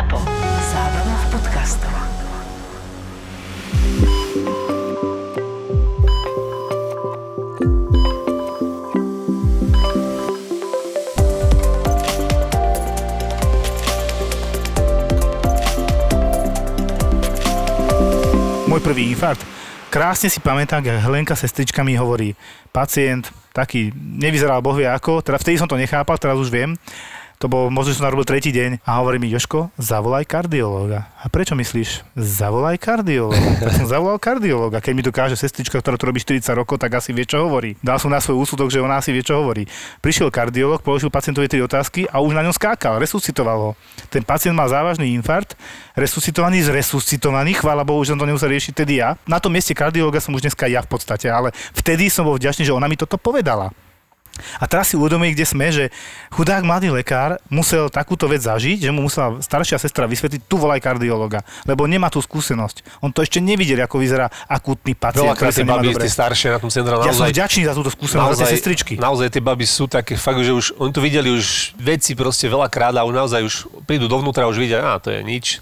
ZAPO. Zábrná v podcastov. Môj prvý infarkt. Krásne si pamätám, ako Helenka sestrička mi hovorí, pacient, taký, nevyzeral boh vie ako, teda vtedy som to nechápal, teraz už viem, to bol, možno som narobil tretí deň a hovorí mi, Joško, zavolaj kardiológa. A prečo myslíš? Zavolaj kardiológa. Tak som zavolal kardiológa. Keď mi tu káže sestrička, ktorá tu robí 40 rokov, tak asi vie, čo hovorí. Dal som na svoj úsudok, že ona asi vie, čo hovorí. Prišiel kardiológ, položil pacientovi tri otázky a už na ňom skákal, resuscitoval ho. Ten pacient mal závažný infarkt, resuscitovaný z resuscitovaný, chvála Bohu, že som to nemusel riešiť tedy ja. Na tom mieste kardiológa som už dneska ja v podstate, ale vtedy som bol vďačný, že ona mi toto povedala. A teraz si uvedomí, kde sme, že chudák mladý lekár musel takúto vec zažiť, že mu musela staršia sestra vysvetliť, tu volaj kardiologa, lebo nemá tú skúsenosť. On to ešte nevidel, ako vyzerá akútny pacient. Veľakrát tie baby, tie staršie na tom centre, Ja som naozaj, vďačný za túto skúsenosť, za tie sestričky. naozaj tie baby sú také fakt, že už, oni to videli už veci proste veľakrát a už naozaj už prídu dovnútra a už vidia, a to je nič,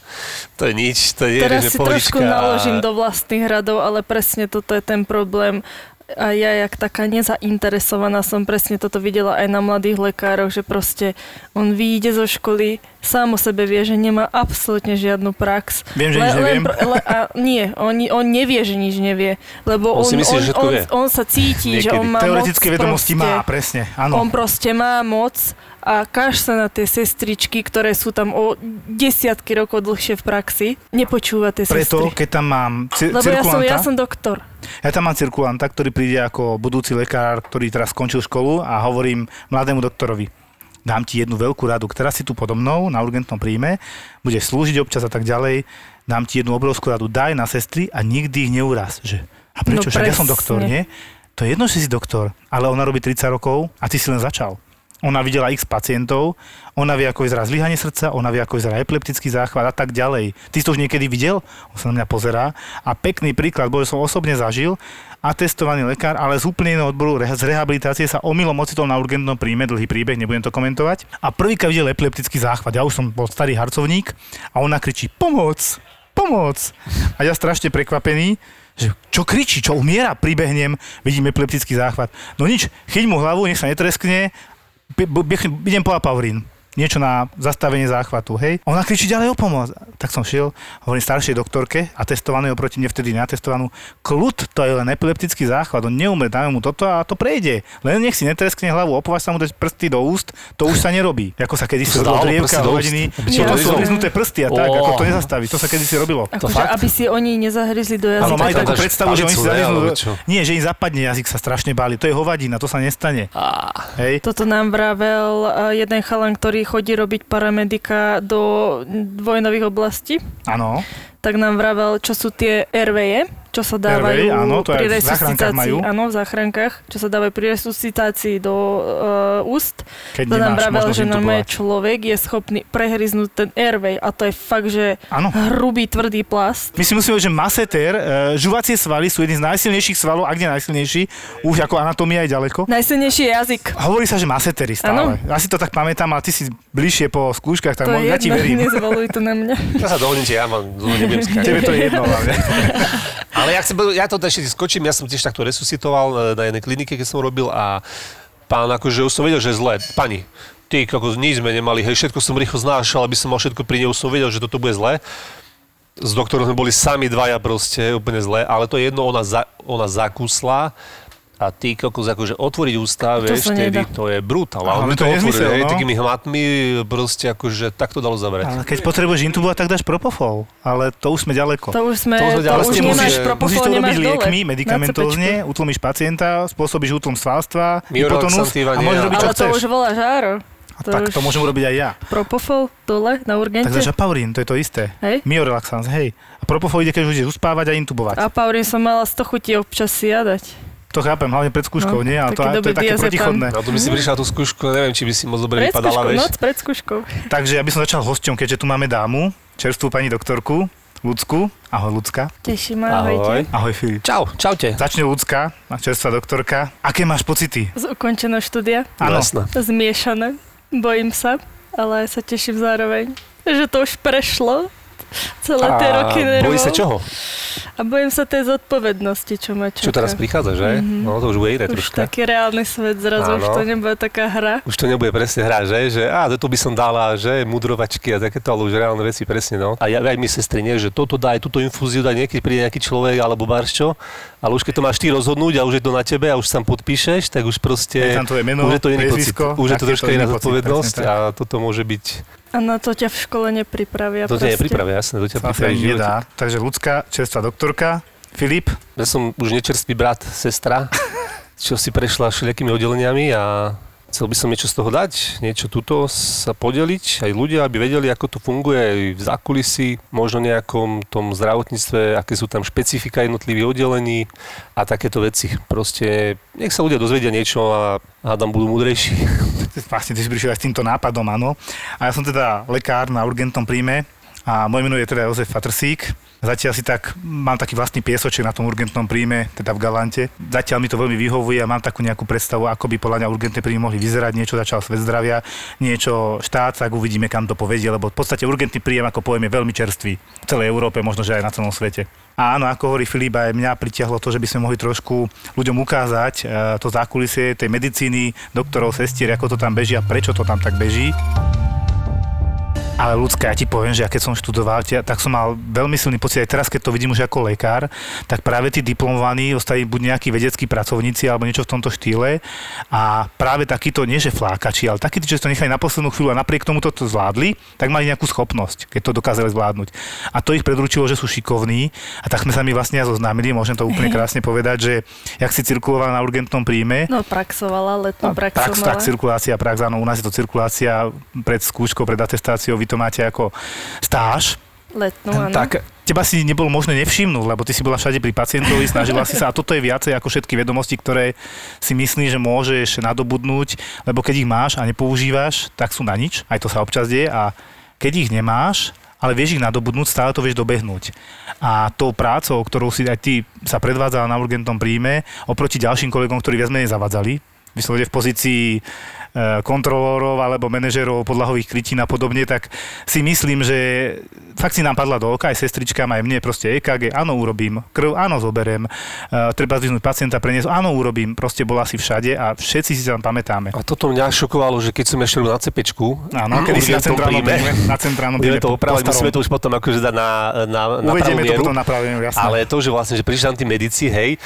to je nič, to je Teraz že si trošku naložím do vlastných radov, ale presne toto je ten problém. A ja, jak taká nezainteresovaná, som presne toto videla aj na mladých lekároch, že proste on vyjde zo školy, sám o sebe vie, že nemá absolútne žiadnu prax. Viem, že nič neviem. pr- le, a nie, on, on nevie, že nič nevie, lebo On on, si myslí, on, že on, vie. on, sa cíti, že Niekedy. on má Teoretické moc vedomosti proste. má, presne, áno. On proste má moc a kaž sa na tie sestričky, ktoré sú tam o desiatky rokov dlhšie v praxi, nepočúva tie Preto, sestry. keď tam mám ci- Lebo ja som, ja som doktor. Ja tam mám cirkulanta, ktorý príde ako budúci lekár, ktorý teraz skončil školu a hovorím mladému doktorovi, dám ti jednu veľkú radu, ktorá si tu podo mnou na urgentnom príjme, budeš slúžiť občas a tak ďalej, dám ti jednu obrovskú radu, daj na sestry a nikdy ich neuraz. Že, a prečo? No Však ja som doktor, nie? To je jedno, že si doktor, ale ona robí 30 rokov a ty si len začal. Ona videla x pacientov, ona vie, ako vyzerá zlyhanie srdca, ona vie, ako vyzerá epileptický záchvat a tak ďalej. Ty si to už niekedy videl? On sa na mňa pozerá a pekný príklad, bo som osobne zažil, atestovaný lekár, ale z úplne iného odboru z rehabilitácie sa omylom ocitol na urgentnom príjme, dlhý príbeh, nebudem to komentovať. A prvýkrát videl epileptický záchvat. Ja už som bol starý harcovník a ona kričí pomoc, pomoc. A ja strašne prekvapený, že čo kričí, čo umiera, pribehnem, vidím epileptický záchvat. No nič, chyť mu hlavu, nech sa netreskne, idem po apaurín niečo na zastavenie záchvatu, hej. A ona kričí ďalej o pomoc. Tak som šiel, hovorím staršej doktorke, atestovanej oproti mne vtedy neatestovanú, kľud, to je len epileptický záchvat, on neumre, dáme mu toto a to prejde. Len nech si netreskne hlavu, opovaž sa mu dať prsty do úst, to už sa nerobí. Ako sa kedysi To sa robilo drievka, hodiny, to sú odriznuté prsty a tak, ako to nezastaví, to sa kedysi robilo. Akože, fakt? aby si oni nezahryzli do jazyka. Áno, mali takú predstavu, že oni si čo? Nie, že im zapadne jazyk, sa strašne báli. To je hovadina, to sa nestane. Hej. Toto nám vravel eh, jeden chalan, ktorý chodí robiť paramedika do vojnových oblastí. Áno. tak nám vravel, čo sú tie RVE, čo sa dávajú RVE, áno, to pri resuscitácii. Áno, v záchrankách, čo sa dávajú pri resuscitácii do uh, úst. Keď To nám nemáš vravel, že normálne človek je schopný prehryznúť ten airway a to je fakt, že Áno. hrubý, tvrdý plast. My si musíme, že maseter, e, žuvacie svaly sú jedný z najsilnejších svalov, ak nie najsilnejší, už ako anatómia je ďaleko. Najsilnejší je jazyk. Hovorí sa, že masetery stále. Áno. Ja si to tak pamätám, a ty si bližšie po skúškach, tak to mo- je ja ti verím. nezvaluj to na mňa. ja sa dohodnite, ja mám, nebudem. Tebe to je jedno hlavne. Ale ja, chcem, ja to ešte skočím, ja som tiež takto resuscitoval e, na jednej klinike, keď som robil a pán, akože už som vedel, že je zlé. Pani, ty, ako nič sme nemali, hej, všetko som rýchlo znášal, aby som mal všetko pri nej, už som vedel, že toto bude zlé. S doktorom sme boli sami dvaja proste, úplne zlé, ale to je jedno, ona, za, ona zakúsla a ty kokos, akože otvoriť ústa, To vieš, vtedy to je brutál. Ale mi to to otvoril, hej, no. takými hmatmi, proste akože tak to dalo zavrieť. Ale keď potrebuješ intubovať, tak dáš propofol. Ale to už sme ďaleko. To už sme, To to, sme ďalej. už Proste nemáš musíš- propofol, Musíš to nemáš robiť dole. liekmi, cepečku. utlmíš pacienta, spôsobíš útlm svalstva, hypotonus a môžeš ale- robiť, čo Ale to chceš. už volá žáro. A tak to môžem urobiť aj ja. Propofol dole na urgente. dáš apaurín, to je to isté. Hej. Myorelaxans, hej. A propofol ide, keď už ideš uspávať a intubovať. A Paurín som mala 100 chutí občas si jadať. To chápem, hlavne pred skúškou, No, nie? Ale to, to je také protichodné. No to by si prišla tú skúšku, neviem, či by si moc dobre Pred vypadala, skúškou, vieš. noc pred skúškou. Takže ja by som začal hosťom, keďže tu máme dámu, čerstvú pani doktorku, Ľudsku. Ahoj, Ľudská. Teší ma, ahojte. Ahoj, Filip. Čau, čaute. Začne Ľudská, čerstvá doktorka. Aké máš pocity? Z ukončeného štúdia. Áno. Jasné. Zmiešané. Bojím sa, ale sa teším zároveň. že to už prešlo. Celé tie roky nervov. bojí sa čoho? A bojím sa tej zodpovednosti, čo ma čaká. Čo teraz prichádza, že? Mhm. No to už bude iné Už troška. taký reálny svet zrazu, už Áno. to nebude taká hra. Už to nebude presne hra, že? že á, to by som dala, že mudrovačky a takéto, ale už reálne veci presne, no. A ja aj mi sestry, nie, že toto daj, túto infúziu daj, niekedy príde nejaký človek alebo barščo, ale už keď to máš ty rozhodnúť a už je to na tebe a už sa tam podpíšeš, tak už proste... Je tam tvoje meno, už je to iný pocit. Už je to troška iná zodpovednosť a toto môže byť... A na to ťa v škole nepripravia. To ťa nepripravia, jasné, to ťa pripraví živote. nedá. Takže ľudská, čerstvá doktorka, Filip, Ja som už nečerstvý brat, sestra, čo si prešla všelijakými oddeleniami a chcel by som niečo z toho dať, niečo tuto sa podeliť, aj ľudia, aby vedeli, ako to funguje aj v zákulisí, možno nejakom tom zdravotníctve, aké sú tam špecifika jednotlivých oddelení a takéto veci. Proste nech sa ľudia dozvedia niečo a hádam budú múdrejší. vlastne ty si prišiel aj s týmto nápadom, áno. A ja som teda lekár na urgentnom príjme a moje meno je teda Jozef Fatrsík. Zatiaľ si tak, mám taký vlastný piesoček na tom urgentnom príjme, teda v Galante. Zatiaľ mi to veľmi vyhovuje a mám takú nejakú predstavu, ako by podľa mňa urgentné príjmy mohli vyzerať. Niečo začal svet zdravia, niečo štát, tak uvidíme, kam to povedie, lebo v podstate urgentný príjem, ako poviem, je veľmi čerstvý. V celej Európe, možno že aj na celom svete. A áno, ako hovorí Filip, aj mňa pritiahlo to, že by sme mohli trošku ľuďom ukázať e, to zákulisie tej medicíny, doktorov, sestier, ako to tam beží a prečo to tam tak beží. Ale ľudská, ja ti poviem, že ja keď som študoval, tak som mal veľmi silný pocit, aj teraz, keď to vidím už ako lekár, tak práve tí diplomovaní ostali buď nejakí vedeckí pracovníci alebo niečo v tomto štýle. A práve takíto, nie že flákači, ale takí, si to nechali na poslednú chvíľu a napriek tomu to zvládli, tak mali nejakú schopnosť, keď to dokázali zvládnuť. A to ich predručilo, že sú šikovní. A tak sme sa mi vlastne zoznámili, môžem to úplne krásne povedať, že jak si cirkuloval na urgentnom príjme, No praxovala, letnú prax prax, som tak, cirkulácia, prax, áno, u nás je to cirkulácia pred skúškou, pred atestáciou, to máte ako stáž. Letnú, áno. tak teba si nebolo možné nevšimnúť, lebo ty si bola všade pri pacientovi, snažila si sa a toto je viacej ako všetky vedomosti, ktoré si myslíš, že môžeš nadobudnúť, lebo keď ich máš a nepoužívaš, tak sú na nič, aj to sa občas deje a keď ich nemáš, ale vieš ich nadobudnúť, stále to vieš dobehnúť. A tou prácou, ktorou si aj ty sa predvádzala na urgentnom príjme, oproti ďalším kolegom, ktorí viac menej zavadzali, vyslovene v pozícii e, kontrolórov alebo manažerov podlahových krytín a podobne, tak si myslím, že fakt si nám padla do oka aj sestričkám, aj mne proste EKG, áno urobím, krv, áno zoberiem, e, treba zdvihnúť pacienta, preniesť, áno urobím, proste bola si všade a všetci si sa tam pamätáme. A toto mňa šokovalo, že keď som ešte na CPčku, Áno, kedy si na centrálnom príjme, na centrálnom príjme to starom. musíme to už potom akože dať na, na, na Uvedieme pravú to potom na pravenú, jasné. Ale to, že vlastne, že prišli tam tí medici, hej,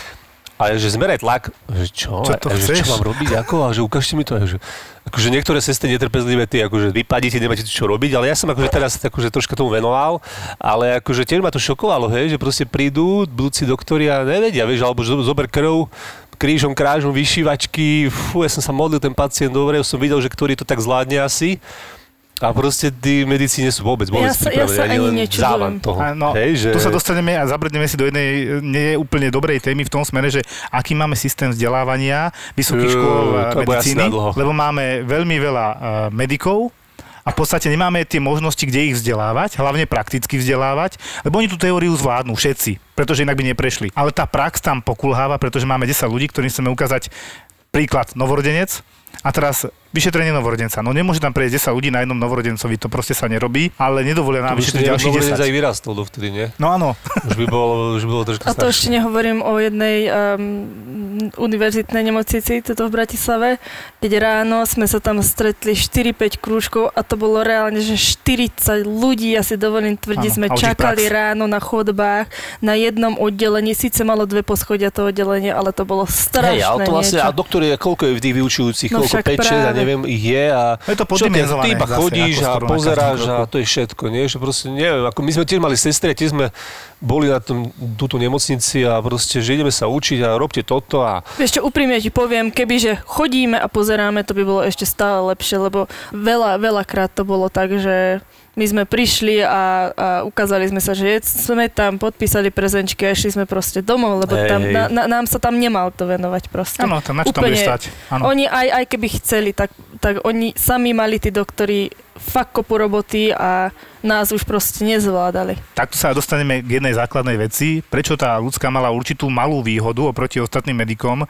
a že zmeraj tlak, že čo, Čo to a, že čo mám robiť, ako, a že ukážte mi to, a že, akože niektoré sestry netrpezlivé, ty akože vypadíte, nemáte čo robiť, ale ja som akože teraz akože troška tomu venoval, ale akože tiež ma to šokovalo, hej, že proste prídu budúci doktori a nevedia, vieš, alebo že zober krv, krížom, krážom, vyšívačky, fú, ja som sa modlil ten pacient, dobre, som videl, že ktorý to tak zvládne asi. A proste tí medici nie sú vôbec, vôbec Ja sa- ja sa ani len závan toho. Áno, hej, že... tu sa dostaneme a zabrdneme si do jednej nie úplne dobrej témy v tom smere, že aký máme systém vzdelávania vysokých škôl medicíny, lebo máme veľmi veľa e, medikov, a v podstate nemáme tie možnosti, kde ich vzdelávať, hlavne prakticky vzdelávať, lebo oni tú teóriu zvládnu všetci, pretože inak by neprešli. Ale tá prax tam pokulháva, pretože máme 10 ľudí, ktorým chceme ukázať príklad novorodenec a teraz vyšetrenie novorodenca. No nemôže tam prejsť 10 ľudí na jednom novorodencovi, to proste sa nerobí, ale nedovolia nám vyšetriť ďalších novorodenec 10. aj vyrastol dovtedy, nie? No áno, Už by bolo, už by bolo troška A to starší. ešte nehovorím o jednej um, univerzitnej nemocnici tuto v Bratislave, keď ráno sme sa tam stretli 4-5 krúžkov a to bolo reálne, že 40 ľudí, ja si dovolím tvrdiť, Áno, sme čakali prax. ráno na chodbách na jednom oddelení, síce malo dve poschodia to oddelenie, ale to bolo strašné Hej, ale to vlastne, niečo. a doktori, koľko je v tých vyučujúcich, No koľko však 5, 6, a. neviem, ich je a je to čo ty, iba chodíš a pozeráš a to je všetko, nie? Že proste neviem, ako my sme tiež mali sestry tiež sme boli na tom, túto nemocnici a proste, že ideme sa učiť a robte toto a Ešte úprimne ti poviem, kebyže chodíme a pozeráme, to by bolo ešte stále lepšie, lebo veľa, veľakrát to bolo tak, že my sme prišli a, a ukázali sme sa, že je- sme tam podpísali prezenčky a išli sme proste domov, lebo Hej, tam, na, na, nám sa tam nemal to venovať proste. Áno, tam na čo Úplne- stať? Áno. Oni aj, aj keby chceli, tak, tak oni sami mali tí doktori fakt kopu roboty a nás už proste nezvládali. Takto sa dostaneme k jednej základnej veci. Prečo tá ľudská mala určitú malú výhodu oproti ostatným medikom,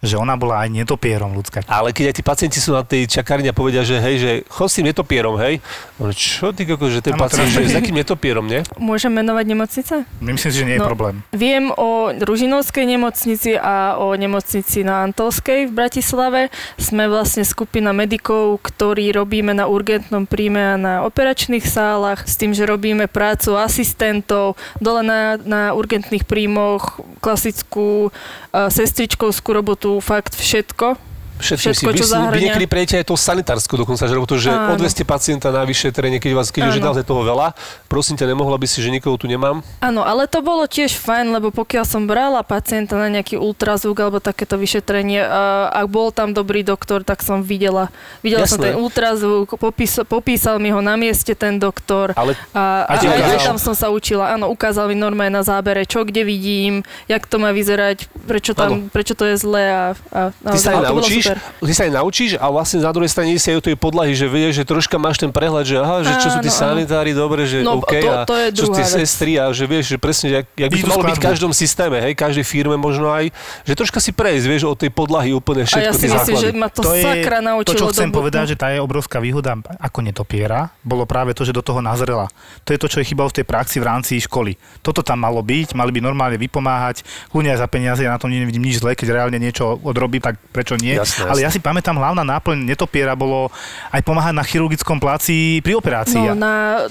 že ona bola aj netopierom ľudská. Ale keď aj tí pacienti sú na tej čakárni a povedia, že hej, že chod s tým netopierom, hej. Čo ty koko, že ten Áno, pacient, že s akým netopierom, nie? Môžem menovať nemocnice? Myslím si, že nie je No. problém. Viem o Ružinovskej nemocnici a o nemocnici na Antolskej v Bratislave. Sme vlastne skupina medikov, ktorí robíme na urgentnom príjme a na operačných sálach s tým, že robíme prácu asistentov, dole na, na urgentných príjmoch, klasickú uh, sestričkovskú robotu, fakt všetko. Všetko, Všetko, si, vy, čo si- vy zahrania. niekedy prejete aj to sanitársko dokonca, že, to, že Áno. odveste pacienta na vyššie teréne, keď vás, keď už je naozaj toho veľa. Prosím ťa, nemohla by si, že nikoho tu nemám? Áno, ale to bolo tiež fajn, lebo pokiaľ som brala pacienta na nejaký ultrazvuk alebo takéto vyšetrenie, a ak bol tam dobrý doktor, tak som videla. Videla som Jasné. ten ultrazvuk, popís, popísal mi ho na mieste ten doktor. Ale A, A a, aj tam som sa učila. Áno, ukázal mi normálne na zábere, čo kde vidím, jak to má vyzerať, prečo, tam, prečo to je zlé. A, a, ty sa aj a to bolo naučíš, super. ty sa aj naučíš a vlastne na druhej strane si aj o tej podlahy, že vieš, že troška máš ten prehľad, že aha, že čo sú tí sanitári, dobre, že No, OK, to- a to je čo sú vec. sestry a že vieš, že presne, jak, jak by to malo byť v každom systéme, hej, každej firme možno aj, že troška si prejsť, vieš, od tej podlahy úplne A všetko, ja si myslím, základy. že ma to, je sakra naučilo. to, čo chcem povedať, že tá je obrovská výhoda ako netopiera, bolo práve to, že do toho nazrela. To je to, čo je chybalo v tej praxi v rámci školy. Toto tam malo byť, mali by normálne vypomáhať, aj za peniaze, ja na tom nevidím nič zlé, keď reálne niečo odrobí, tak prečo nie. Jasné, Ale jasné. ja si pamätám, hlavná náplň netopiera bolo aj pomáhať na chirurgickom pláci pri operácii. No, na,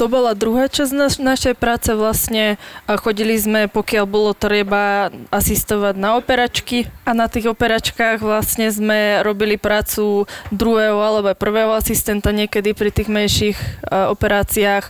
to bola druhá časť naš, našej práce vlastne. A chodili sme, pokiaľ bolo treba asistovať na operačky a na tých operačkách vlastne sme robili prácu druhého alebo aj prvého asistenta niekedy pri tých menších uh, operáciách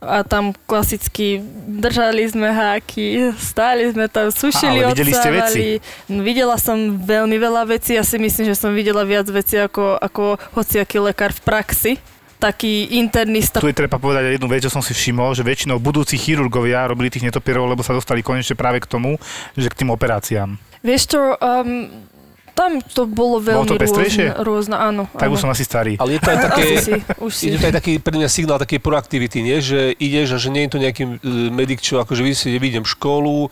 a tam klasicky držali sme háky, stáli sme tam, sušili, Ale videli ste odsávali. No, Videla som veľmi veľa vecí, ja si myslím, že som videla viac vecí ako, ako hociaký lekár v praxi. Taký internista. Tu je treba povedať aj jednu vec, čo som si všimol, že väčšinou budúci chirurgovia robili tých netopierov, lebo sa dostali konečne práve k tomu, že k tým operáciám. Vieš čo, um, tam to bolo veľmi to pestrejšie? rôzne, rôzne, áno. Tak áno. už som asi starý. Ale je to aj také, si, už si. Je to aj taký pre mňa signál takej proaktivity, nie? že ideš a že nie je to nejaký e, medic, čo akože vidím školu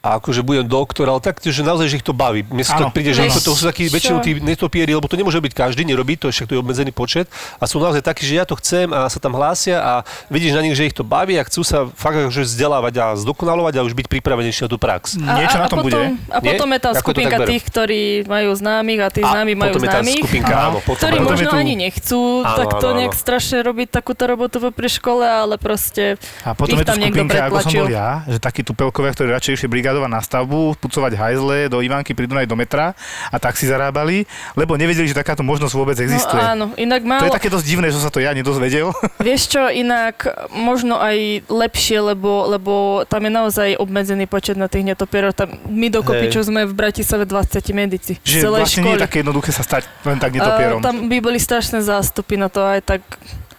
a akože budem doktor, ale tak, že naozaj, že ich to baví. Mne sa to príde, že to, to sú takí väčšinou tí netopieri, lebo to nemôže byť každý, nerobí to, však to je obmedzený počet a sú naozaj takí, že ja to chcem a sa tam hlásia a vidíš na nich, že ich to baví a chcú sa fakt akože vzdelávať a zdokonalovať a už byť pripravenejší na tú prax. Niečo na tom potom, bude. A Nie? potom je tam Ako to skupinka tak tých, ktorí majú známych a tí A známi majú potom je tá známych. skupinka, Áno. potom ktorí Potom možno tu- ani nechcú Áno, takto áno, nejak strašne robiť takúto robotu pri škole, ale proste A potom ich tam niekto skupinka, ako som pretlačil. bol ja, že takí tupelkovia, ktorí radšej išli brigádovať na stavbu, pucovať hajzle do Ivanky pri Dunaj do metra a tak si zarábali, lebo nevedeli, že takáto možnosť vôbec existuje. No áno, inak To málo, je také dosť divné, že sa to ja nedozvedel. Vieš čo, inak možno aj lepšie, lebo, lebo tam je naozaj obmedzený počet na tých netopierov. Tam, my dokopy, Hej. čo sme v Bratislave 20 medici. že celej vlastne nie je školy. také jednoduché sa stať len tak netopierom. A, tam by boli strašné zástupy na to aj tak...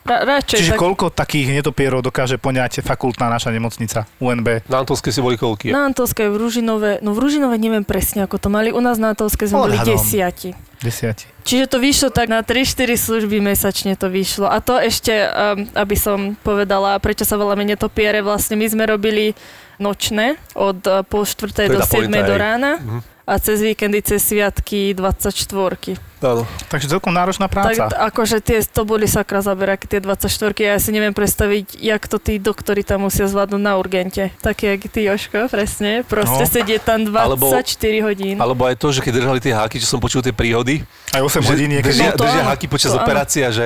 Ra, radšej Čiže tak... koľko takých netopierov dokáže poňať fakultná naša nemocnica UNB? Na Antolskej si boli koľky? Na Antolskej, v Ružinove, no v Ružinove neviem presne, ako to mali. U nás na Antolskej sme boli desiati. Desiati. Čiže to vyšlo tak na 3-4 služby mesačne to vyšlo. A to ešte, um, aby som povedala, prečo sa voláme netopiere, vlastne my sme robili nočné od uh, pol štvrtej do tá pointa, 7 do rána Mhm. a cez víkendy, cez sviatky 24. Áno. Takže celkom náročná Tak práca. t- akože tie, to boli sakra zaberaky, tie 24 Ja si neviem predstaviť, jak to tí doktori tam musia zvládnuť na urgente. Také, jak ty, Joško, presne. Proste No. sedieť tam 24 hodín. Alebo aj to, že keď držali tie háky, čo som počul tie príhody, Aj 8 že hodín niekedy. držia, No to držia áno. háky počas To áno. že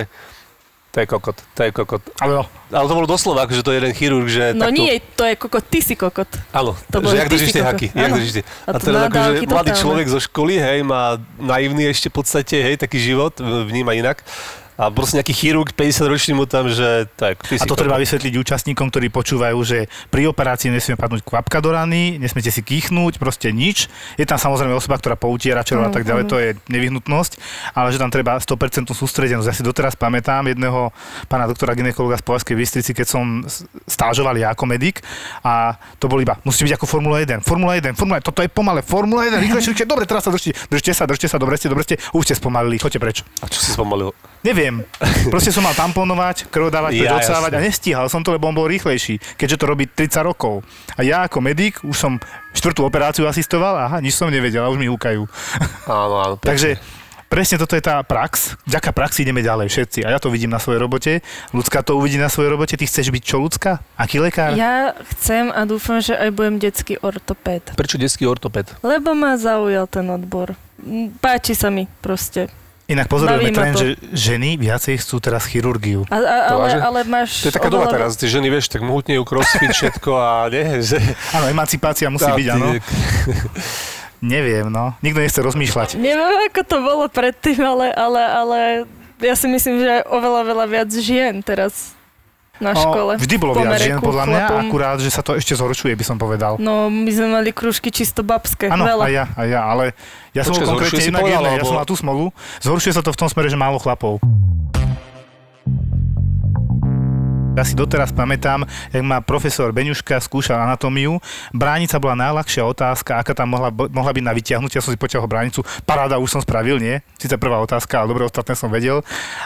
to je kokot, to je kokot. Ale no, Ale to bolo doslova, akože to je jeden chirurg, že No takto... nie, to je kokot, ty si kokot. Áno, To že boli jak držíš tie haky, jak Áno. držíš tie. A A teraz akože mladý totálne. človek zo školy, hej, má naivný ešte v podstate, hej, taký život, vníma inak. A proste nejaký chirurg 50 ročný mu tam, že tak, ty A to treba vysvetliť účastníkom, ktorí počúvajú, že pri operácii nesmie padnúť kvapka do rany, nesmiete si kýchnúť, proste nič. Je tam samozrejme osoba, ktorá poutiera čelo a tak ďalej, Mhm. to je nevyhnutnosť, ale že tam treba 100% sústredenosť. Ja si doteraz pamätám jedného pána doktora ginekologa z Povazkej Bystrici, keď som stážoval ja ako medic a to bol iba, musíte byť ako Formula 1, Formula 1, Formula 1, toto je pomalé, Formula 1, rýchlejšie, rýchlejšie, dobre, teraz sa držte, držte sa, držte sa, dobre ste, dobre ste, už ste spomalili, choďte preč. A čo si spomalil? Neviem, neviem. Proste som mal tamponovať, krv dávať, Ja, odsávať a nestíhal som to, lebo on bol rýchlejší, keďže to robí 30 rokov. A ja ako medic už som štvrtú operáciu asistoval, aha, nič som nevedel a už mi húkajú. Áno, áno. pekne. Takže presne toto je tá prax. Vďaka praxi ideme ďalej všetci. A ja to vidím na svojej robote. Ľudská to uvidí na svojej robote. Ty chceš byť čo ľudská? Aký lekár? Ja chcem a dúfam, že aj budem detský ortopéd. Prečo detský ortoped? Lebo ma zaujal ten odbor. Páči sa mi proste. Inak pozorujeme Baví trend, že ženy viacej chcú teraz chirurgiu. A, a, ale, ale máš... To je taká doba teraz, tie ženy, vieš, tak mohutnejú crossfit, všetko a nie, že... Áno, emancipácia musí Tá, byť, ty- áno. Neviem, no. Nikto nechce rozmýšľať. Neviem, ako to bolo predtým, ale, ale, ale ja si myslím, že oveľa, veľa viac žien teraz na škole. No, vždy bolo v viac žien, podľa mňa, chlapom. akurát, že sa to ešte zhoršuje, by som povedal. No, my sme mali krúžky čisto babské. Áno, veľa. a ja, a ja, ale ja som bol zhoršuje konkrétne povedal, jednej, ja som mal tú smolu. Zhoršuje sa to v tom smere, že málo chlapov. Ja si doteraz pamätám, jak ma profesor Beňuška skúšal anatómiu. Bránica bola najľahšia otázka, aká tam mohla, mohla byť na vyťahnutie. Ja som si poťahol bránicu. Paráda, už som spravil, nie? Sice prvá otázka, ale dobre, ostatné som vedel.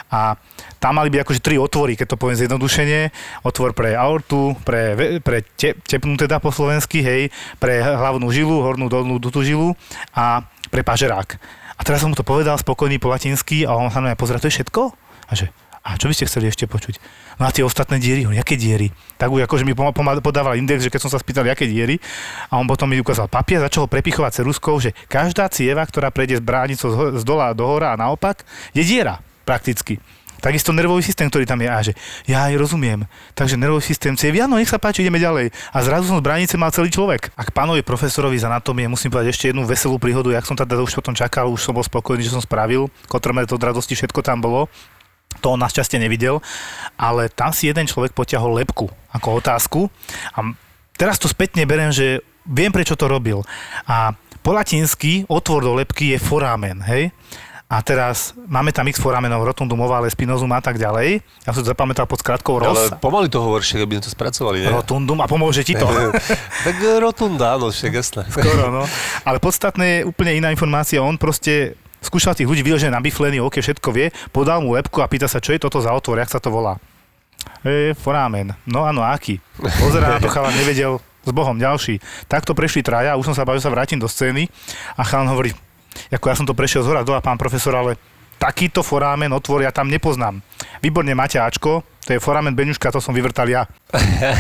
A tam mali byť akože tri otvory, keď to poviem zjednodušene. Otvor pre aortu, pre, pre te, tepnú teda po slovensky, hej, pre hlavnú žilu, hornú, dolnú dutú žilu a pre pažerák. A teraz som mu to povedal spokojný po latinsky a on sa na mňa pozera, to je všetko? A že, a čo by ste chceli ešte počuť? No a tie ostatné diery, hovorím, aké diery? Tak už akože mi podával index, že keď som sa spýtal, aké diery, a on potom mi ukázal papier, začal ho prepichovať ceruskou, že každá cieva, ktorá prejde z bránicou z, dola do hora a naopak, je diera prakticky. Takisto nervový systém, ktorý tam je. A že ja aj rozumiem. Takže nervový systém ciev, no nech sa páči, ideme ďalej. A zrazu som z bránice mal celý človek. A k pánovi profesorovi z anatómie musím povedať ešte jednu veselú príhodu, jak som teda už potom čakal, už som bol spokojný, že som spravil. Kotrmet od radosti, všetko tam bolo. To on našťastie nevidel, ale tam si jeden človek potiahol lepku ako otázku a teraz to spätne berem, že viem, prečo to robil. A po latinsky otvor do lepky je foramen, hej? A teraz máme tam x foramenov, rotundum, ovale, spinozum a tak ďalej. Ja som to zapamätal pod skratkou ROS. Ale pomaly to hovor, však, aby sme to spracovali, nie? Rotundum a pomôže ti to. tak eh, rotunda, áno, však jasné. Skoro, no. Ale podstatné je úplne iná informácia. On proste skúšal tých ľudí, videl, že je nabiflený, OK, všetko vie, podal mu lepku a pýta sa, čo je toto za otvor, jak sa to volá. E, forámen. No áno, aký? Pozerá na to, chalan nevedel, s Bohom ďalší. Takto prešli traja, už som sa bavil, že sa vrátim do scény a chalan hovorí, ako ja som to prešiel z hora dola, pán profesor, ale takýto forámen, otvor, ja tam nepoznám. Výborne máte Ačko, to je forámen Beňuška, to som vyvrtal ja.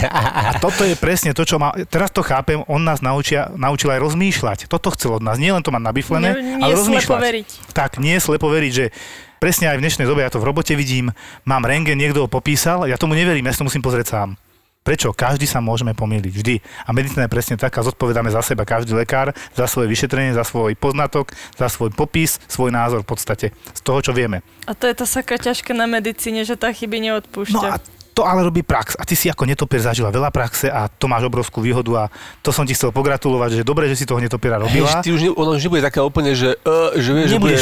A toto je presne to, čo má, teraz to chápem, on nás naučia, naučil aj rozmýšľať. Toto chcel od nás, nie len to mať nabiflené, Nie- nie ale rozmýšľať. veriť. Tak, nie slepo veriť, že presne aj v dnešnej dobe, ja to v robote vidím, mám rengen, niekto ho popísal, ja tomu neverím, ja si to musím pozrieť sám. Prečo? Každý sa môžeme pomýliť, vždy. A medicína je presne taká, zodpovedáme za seba, každý lekár, za svoje vyšetrenie, za svoj poznatok, za svoj popis, svoj názor v podstate, z toho, čo vieme. A to je to sakra ťažké na medicíne, že tá chyby neodpúšťa. No a to ale robí prax. A ty si ako netopier zažila veľa praxe a to máš obrovskú výhodu a to som ti chcel pogratulovať, že dobre, že si toho netopiera Hej, robila. že ty už, ne, ono už nebude taká úplne, že, uh, že vieš, že, bude,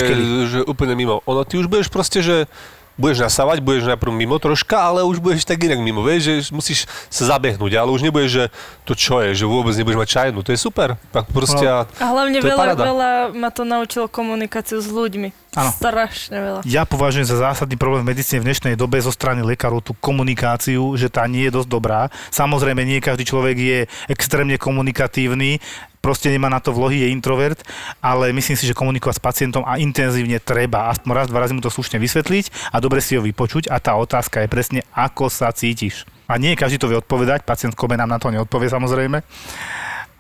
že úplne mimo. Ono, ty už budeš proste, že budeš nasávať, budeš najprv mimo troška, ale už budeš tak inak mimo, vieš, že musíš sa zabehnúť, ale už nebudeš, že to čo je, že vôbec nebudeš mať čajnu, to je super. Tak proste, No. a, A hlavne veľa, paráda. veľa ma to naučilo komunikáciu s ľuďmi. Áno. Strašne veľa. Ja považujem za zásadný problém v medicíne v dnešnej dobe zo strany lekárov tú komunikáciu, že tá nie je dosť dobrá. Samozrejme, nie každý človek je extrémne komunikatívny, proste nemá na to vlohy, je introvert, ale myslím si, že komunikovať s pacientom a intenzívne treba. Aspoň raz, dva razy mu to slušne vysvetliť a dobre si ho vypočuť a tá otázka je presne, ako sa cítiš. A nie každý to vie odpovedať, pacient kome nám na to neodpovie samozrejme,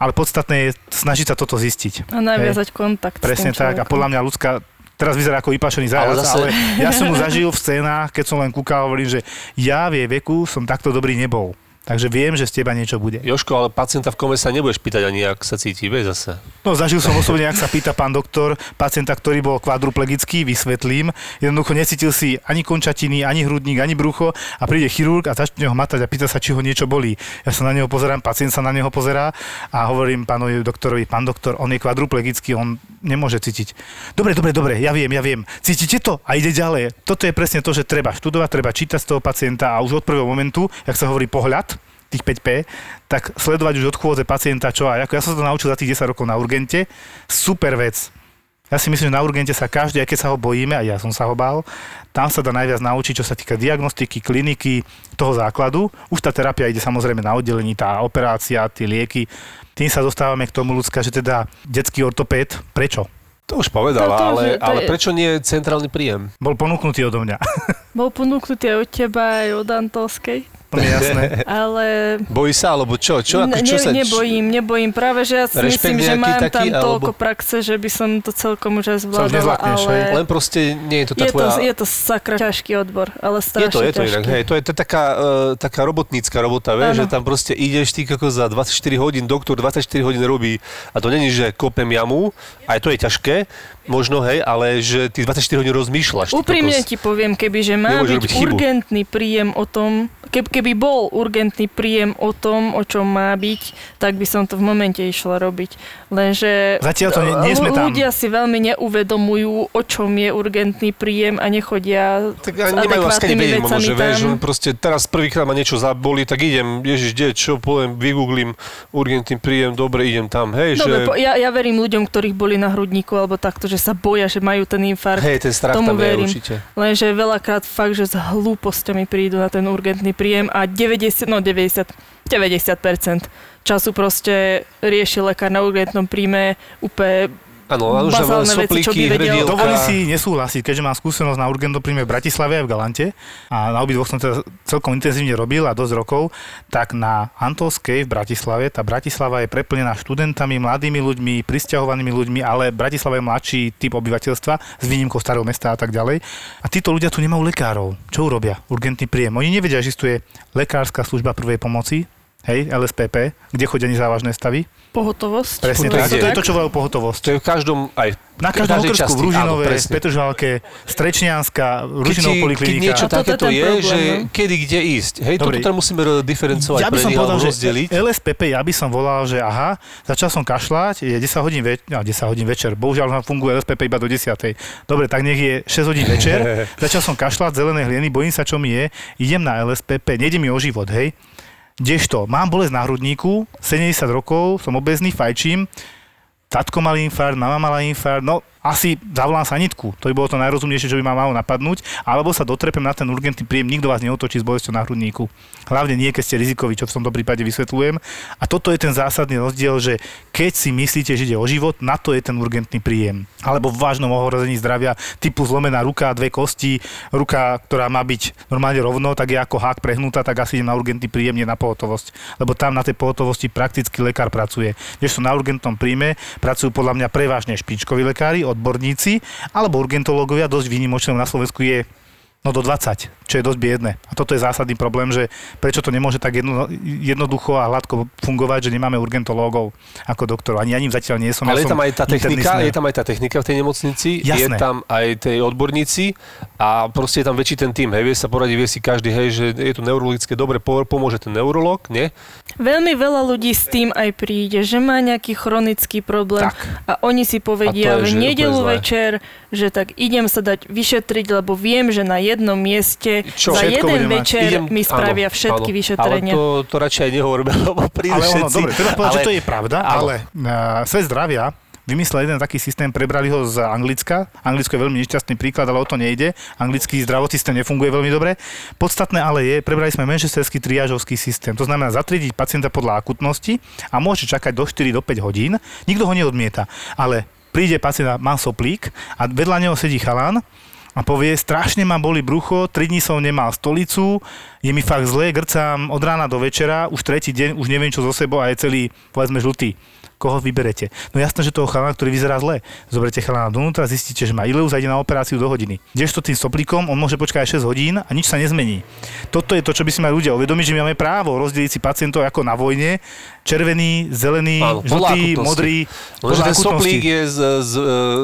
ale podstatné je snažiť sa toto zistiť. A naviazať kontakt Presne tak. A podľa mňa ľudská teraz vyzerá ako vypašený zajac, ale, Ale zase- ale ja som mu zažil v scénách, keď som len kúkal, hovorím, že ja v jej veku som takto dobrý nebol. Takže viem, že z teba niečo bude. Joško, ale pacienta v kome sa nebudeš pýtať ani, ak sa cíti, vieš zase. No zažil som osobne, ak sa pýta pán doktor, pacienta, ktorý bol kvadruplegický, vysvetlím. Jednoducho necítil si ani končatiny, ani hrudník, ani brucho a príde chirurg a začne ho matať a pýta sa, či ho niečo bolí. Ja sa na neho pozerám, pacient sa na neho pozerá a hovorím pánovi doktorovi, pán doktor, on je kvadruplegický, on nemôže cítiť. Dobre, dobre, dobre, ja viem, ja viem. Cítite to? A ide ďalej. Toto je presne to, že treba študovať, treba čítať z toho pacienta a už od prvého momentu, jak sa hovorí pohľad, tých 5P, tak sledovať už od chôdze pacienta čo a ako ja som sa to naučil za tých 10 rokov na urgente, super vec. Ja si myslím, že na urgente sa každý, aj keď sa ho bojíme, a ja som sa ho bál, tam sa dá najviac naučiť, čo sa týka diagnostiky, kliniky, toho základu. Už tá terapia ide samozrejme na oddelení, tá operácia, tie lieky. Tým sa dostávame k tomu ľudská, že teda detský ortopéd, prečo? To už povedala, To- to ale, je- to ale je- prečo nie centrálny príjem? Bol ponúknutý odo mňa. Bol ponúknutý aj od teba, aj od Antolskej. To je jasné. Ale Bojí sa, alebo čo? Čo, ako, čo ne, sa... nebojím, nebojím. Práve, že ja si Rešpekt myslím, že mám taký, tam toľko alebo- praxe, že by som to celkom už aj zvládala, nezlakneš, hej? ale Len proste nie je to tá je, to, tvoja... je to sakra ťažký odbor, ale Je strašne to, je to ťažký. inak, hej, to je to je taká, uh, taká robotnícka robota, vieš, že tam proste ideš ty ako za 24 hodín, doktor 24 hodín robí a to není, že kopem jamu, aj to je ťažké, možno, hej, ale že ty 24 hodín rozmýšľaš. Úprimne ti poviem, keby že má byť urgentný príjem o tom, keby, keby bol urgentný príjem o tom, o čom má byť, tak by som to v momente išla robiť. Lenže Zatiaľ to nie, nie sme tam. ľudia si veľmi neuvedomujú, o čom je urgentný príjem a nechodia Tak s ani nemajú adekvátnymi vedieť, vecami že vieš, proste teraz prvýkrát ma niečo zaboli, tak idem, ježiš, kde, čo poviem, vygooglím urgentný príjem, dobre, idem tam, hej, Dobre, že... po, ja, ja verím ľuďom, ktorých boli na hrudníku alebo takto, že sa boja, že majú ten infarkt. Hej, ten strach tomu tam je verím. určite. Lenže veľakrát fakt, že s hlúpostiami prídu na ten urgentný príjem a 90, no 90, 90% času proste rieši lekár na urgentnom príjme úplne Áno, bazálne veci, čo by soplíky, vedel. si nesúhlasiť, keďže mám skúsenosť na urgentom príjme v Bratislave aj v Galante a na obidvoch som teda celkom intenzívne robil a dosť rokov, tak na Antolskej v Bratislave, tá Bratislava je preplnená študentami, mladými ľuďmi, prisťahovanými ľuďmi, ale Bratislava je mladší typ obyvateľstva s výnimkou starého mesta a tak ďalej. A títo ľudia tu nemajú lekárov. Čo urobia? Urgentný príjem. Oni nevedia, že existuje lekárska služba prvej pomoci, hej, LSPP, kde chodia nezávažné stavy. pohotovosť. Presne To tak. To je to, čo volajú pohotovosť. To je v každom, aj Na každom okrsku, časti, v Ružinove, áno. Petržalke, Strečnianska, Ružinov ti, keď poliklinika. niečo takéto je, problém, že no. kedy, kde ísť. Hej, Dobre. toto teda musíme diferencovať ja by som povedal, že rozdeliť. LSPP, ja by som volal, že aha, začal som kašľať, je 10 hodín, več- no, 10 hodín večer, bohužiaľ nám funguje LSPP iba do 10. Dobre, tak nech je 6 hodín večer, začal som kašľať, zelené hlieny, bojím sa, čo mi je, idem na LSPP, nejde mi o život, hej. Kdežto, mám bolesť na hrudníku, 70 rokov, som obezný, fajčím, tatko mal infarkt, mama mala infarkt, no asi zavolám sanitku. To by bolo to najrozumnejšie, čo by ma malo napadnúť. Alebo sa dotrepem na ten urgentný príjem, nikto vás neotočí s bolesťou na hrudníku. Hlavne nie, keď ste rizikoví, čo v tomto prípade vysvetľujem. A toto je ten zásadný rozdiel, že keď si myslíte, že ide o život, na to je ten urgentný príjem. Alebo v vážnom ohrození zdravia typu zlomená ruka, dve kosti, ruka, ktorá má byť normálne rovno, tak je ako hák prehnutá, tak asi idem na urgentný príjem, nie na pohotovosť. Lebo tam na tej pohotovosti prakticky lekár pracuje. Kdežto na urgentnom príjme pracujú podľa mňa prevažne špičkoví lekári, odborníci, alebo urgentológovia, dosť výnimočné na Slovensku je no do 20, čo je dosť biedne. A toto je zásadný problém, že prečo to nemôže tak jedno, jednoducho a hladko fungovať, že nemáme urgentológov ako doktorov. Ani ja ním zatiaľ nie som. Ale je ja som tam aj tá technika, je tam aj tá technika v tej nemocnici, je Jasné. tam aj tej odborníci a proste je tam väčší ten tým, hej, vie sa poradiť, vie si každý, hej, že je to neurologické, dobre, po- pomôže ten neurolog, nie? Veľmi veľa ľudí s tým aj príde, že má nejaký chronický problém Tak. a oni si povedia v že nedelu večer, že tak idem sa dať vyšetriť, lebo viem, že na jednom mieste Čo? za Všetko jeden večer mi spravia všetky vyšetrenia. Ale to, to radšej aj nehovoríme, lebo prídu Ale ono, všetci. dobre, treba povedať, že to je pravda, áno. ale uh, svet zdravia vymyslel jeden taký systém, prebrali ho z Anglicka. Anglicko je veľmi nešťastný príklad, ale o to nejde. Anglický zdravotný systém nefunguje veľmi dobre. Podstatné ale je, prebrali sme manchesterský triážovský systém. To znamená zatriediť pacienta podľa akutnosti a môže čakať do 4 do 5 hodín. Nikto ho neodmieta. Ale príde pacient, má soplík a vedľa neho sedí chalán a povie, strašne ma boli brucho, 3 dní som nemal stolicu, je mi fakt zle, grcám od rána do večera, už tretí deň, už neviem čo zo sebou a je celý, povedzme, žltý. Koho vyberete? No jasné, že toho chalana, ktorý vyzerá zle. Zoberete chalana dovnútra, zistíte, že má ileus a ide na operáciu do hodiny. Kdežto tým soplíkom, on môže počkať aj 6 hodín a nič sa nezmení. Toto je to, čo by si mali ľudia uvedomiť, že my máme právo rozdeliť si pacientov ako na vojne. Červený, zelený, Áno, žltý, modrý. Lenže ten soplík je z, z,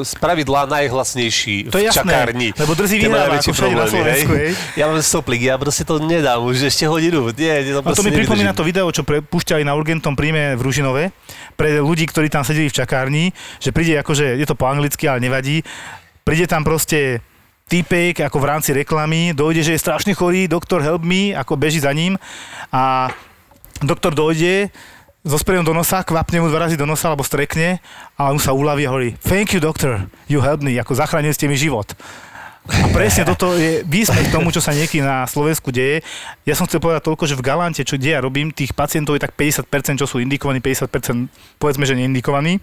z pravidla najhlasnejší To je v jasné, čakárni. lebo drzí vyhráva, ako všade na Slovensku, hej. Ja mám soplík, ja proste to nedám, už ešte hodinu. Nie, to A to proste mi pripomína to video, čo pre, púšťali na urgentnom príjme v Ružinove pre ľudí, ktorí tam sedeli v čakárni, že príde akože, je to po anglicky, ale nevadí, príde tam proste týpek ako v rámci reklamy, dojde, že je strašne chorý, doktor help me, ako beží za ním a doktor dojde, zo sprejom do nosa, kvapne mu dva razy do nosa, alebo strekne a on sa uľaví a hovorí thank you doctor, you helped me, ako zachránili ste mi život. A presne toto je výsmech tomu, čo sa niekedy na Slovensku deje. Ja som chcel povedať toľko, že v Galante, čo kde ja robím, tých pacientov je tak 50%, čo sú indikovaní, 50% povedzme, že neindikovaní.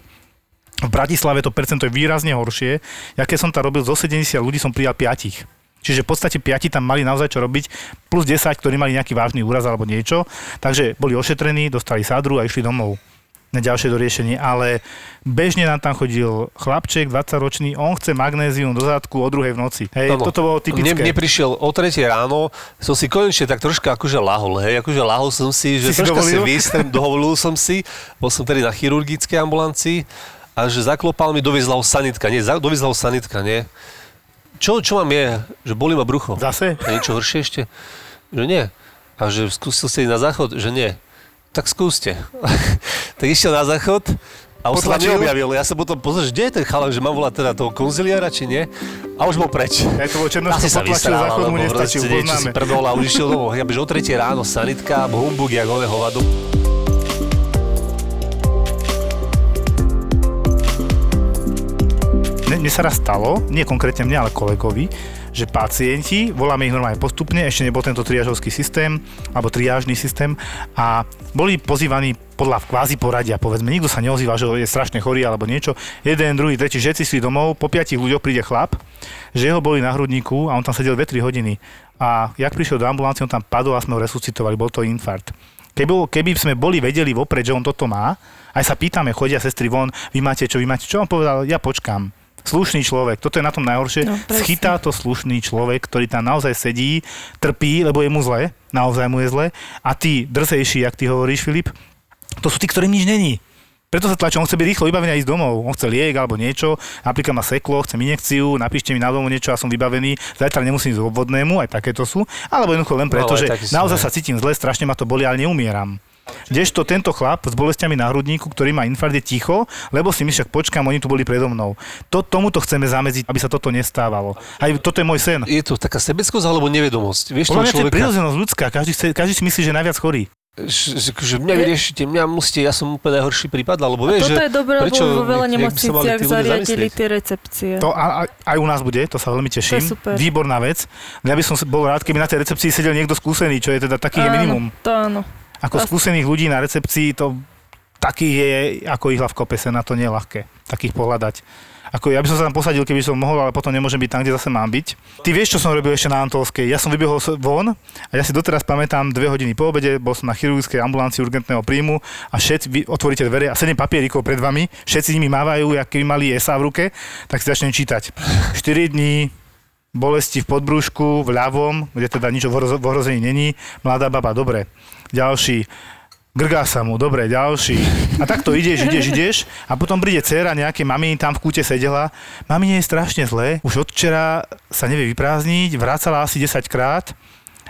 V Bratislave to percento je výrazne horšie. Ja keď som tam robil zo 70 ľudí, som prijal 5. Čiže v podstate 5 tam mali naozaj čo robiť, plus 10, ktorí mali nejaký vážny úraz alebo niečo. Takže boli ošetrení, dostali sádru a išli domov na ďalšie doriešenie, ale bežne nám tam chodil chlapček, 20-ročný, on chce magnézium do zadku o druhej v noci. Hej, Áno. toto bolo typické. Mne, mne prišiel o 3 ráno, som si konečne tak troška akože lahol, hej, akože lahol som si, že Si troška si vystrem, dovolil som si, bol som tedy na chirurgickej ambulancii a že zaklopal mi, doviezla ho sanitka, nie, doviezla ho sanitka, nie. Čo, čo mám je, že boli ma brucho. Zase? A niečo horšie ešte? Že nie. A že skúsil ste ísť na záchod? Že nie. Tak skúste. tak išiel na záchod a už sa neobjavil. Ja sa potom pozrel, kde je ten chalan, že mám volať teda toho konziliára, či nie. A už bol preč. Aj to bolo Černoško Asi sa potlačil, záchod mu nestačil, proste niečo si poznáme. prdol a už išiel domov. Ja bež o 3 ráno, sanitka, humbug, jak oné hovado. Mne, sa raz stalo, nie konkrétne mne, ale kolegovi, že pacienti, voláme ich normálne postupne, ešte nebol tento triážovský systém, alebo triážny systém, a boli pozývaní podľa kvázi poradia, povedzme, nikto sa neozýval, že je strašne chorý alebo niečo. Jeden, druhý, tretí, všetci šli domov, po piatich ľuďoch príde chlap, že ho boli na hrudníku a on tam sedel 2-3 hodiny. A jak prišiel do ambulancie, on tam padol a sme ho resuscitovali, bol to infarkt. Keby, keby sme boli vedeli vopred, že on toto má, aj sa pýtame, chodia sestry von, vy máte čo, vy máte čo, on povedal, ja počkám. Slušný človek, toto je na tom najhoršie. No, No, presne. Schytá to slušný človek, ktorý tam naozaj sedí, trpí, lebo je mu zle, naozaj mu je zle. A ty, drzejší, jak ty hovoríš, Filip, to sú tí, ktorým nič není. Preto sa tlačí, on chce byť rýchlo vybavený a ísť domov. On chce liek alebo niečo, napríklad má seklo, chce injekciu, napíšte mi na domu niečo a som vybavený, zajtra nemusím ísť obvodnému, aj takéto sú. Alebo jednoducho len preto, No, ale že naozaj sa cítim zle, strašne ma to boli, ale neumieram. Kdežto tento chlap s bolestiami na hrudníku, ktorý má infarkt, je ticho, lebo si my však počkám, oni tu boli predo mnou. To, tomuto chceme zamedziť, aby sa toto nestávalo. Aj toto je môj sen. Je to taká sebeckosť alebo nevedomosť? Vieš Podľa to je prirodzenosť ľudská, každý, chce, každý si myslí, že je najviac chorý. Že, že, že mňa vyriešite, mňa musíte, ja som úplne najhorší prípad, alebo vieš, toto je dobré, lebo prečo, vo veľa nemocniciach zariadili tie recepcie. To a, a, aj u nás bude, to sa veľmi teším. To je super. Výborná vec. Ja by som bol rád, keby na tej recepcii sedel niekto skúsený, čo je teda taký je Áno, minimum. To áno. Ako skúsených ľudí na recepcii, to taký je ako ihla v kope sena, to nie je ľahké, takých pohľadať. Ako ja by som sa tam posadil, keby som mohol, ale potom nemôžem byť tam, kde zase mám byť. Ty vieš, čo som robil ešte na Antolskej? Ja som vybehol von a ja si doteraz pamätám dve hodiny po obede, bol som na chirurgickej ambulancii urgentného príjmu a všetci, vy otvoríte dvere a sedem papierikov pred vami, všetci nimi mávajú, keby mali ESA v ruke, tak si začnem čítať. 4 dní, bolesti v podbrúšku, v ľavom, kde teda nič v ohrození není, mladá baba, dobre. Ďalší, grgá sa mu, dobre, ďalší. A takto ideš, ideš, ideš a potom príde dcera nejaké mami tam v kúte sedela. Mami je strašne zle, už od včera sa nevie vyprázdniť, vracala asi 10 krát.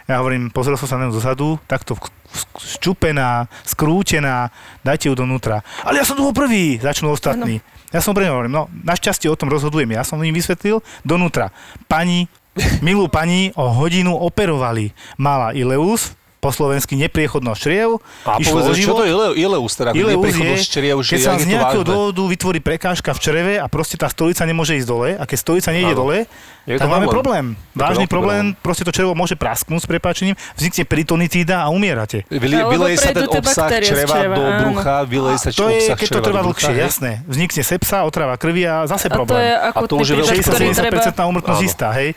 Ja hovorím, pozrel som sa na ňu dozadu, takto ščupená, skrútená, dajte ju donútra. Ale ja som tu prvý, začnú ostatní. Ja som pre ňu hovorím, no našťastie o tom rozhodujem. Ja som im vysvetlil donútra. Pani, milú pani, o hodinu operovali. Mala ileus, po slovensky nepriechodnosť čriev, A povedz, čo to je Ile- Ileus, teda Ileus je, čriev, že keď sa z je nejakého dôvodu vytvorí prekážka v čreve a proste tá stolica nemôže ísť dole a keď stolica nejde Áno. dole, Je tak to máme problém. problém. Vážny veľký problém, proste to črevo môže prasknúť s prepáčením, vznikne peritonitída a umierate. Vyle- Vyleje sa ten obsah čreva čreva, do brucha, vyleje sa To je, obsah keď to trvá dlhšie, jasné. Vznikne sepsa, otrava krvi a zase A to je problém. akutný to už je prípad, veľký ktorý treba... 60-70% úmrtnosť Áno. istá, hej?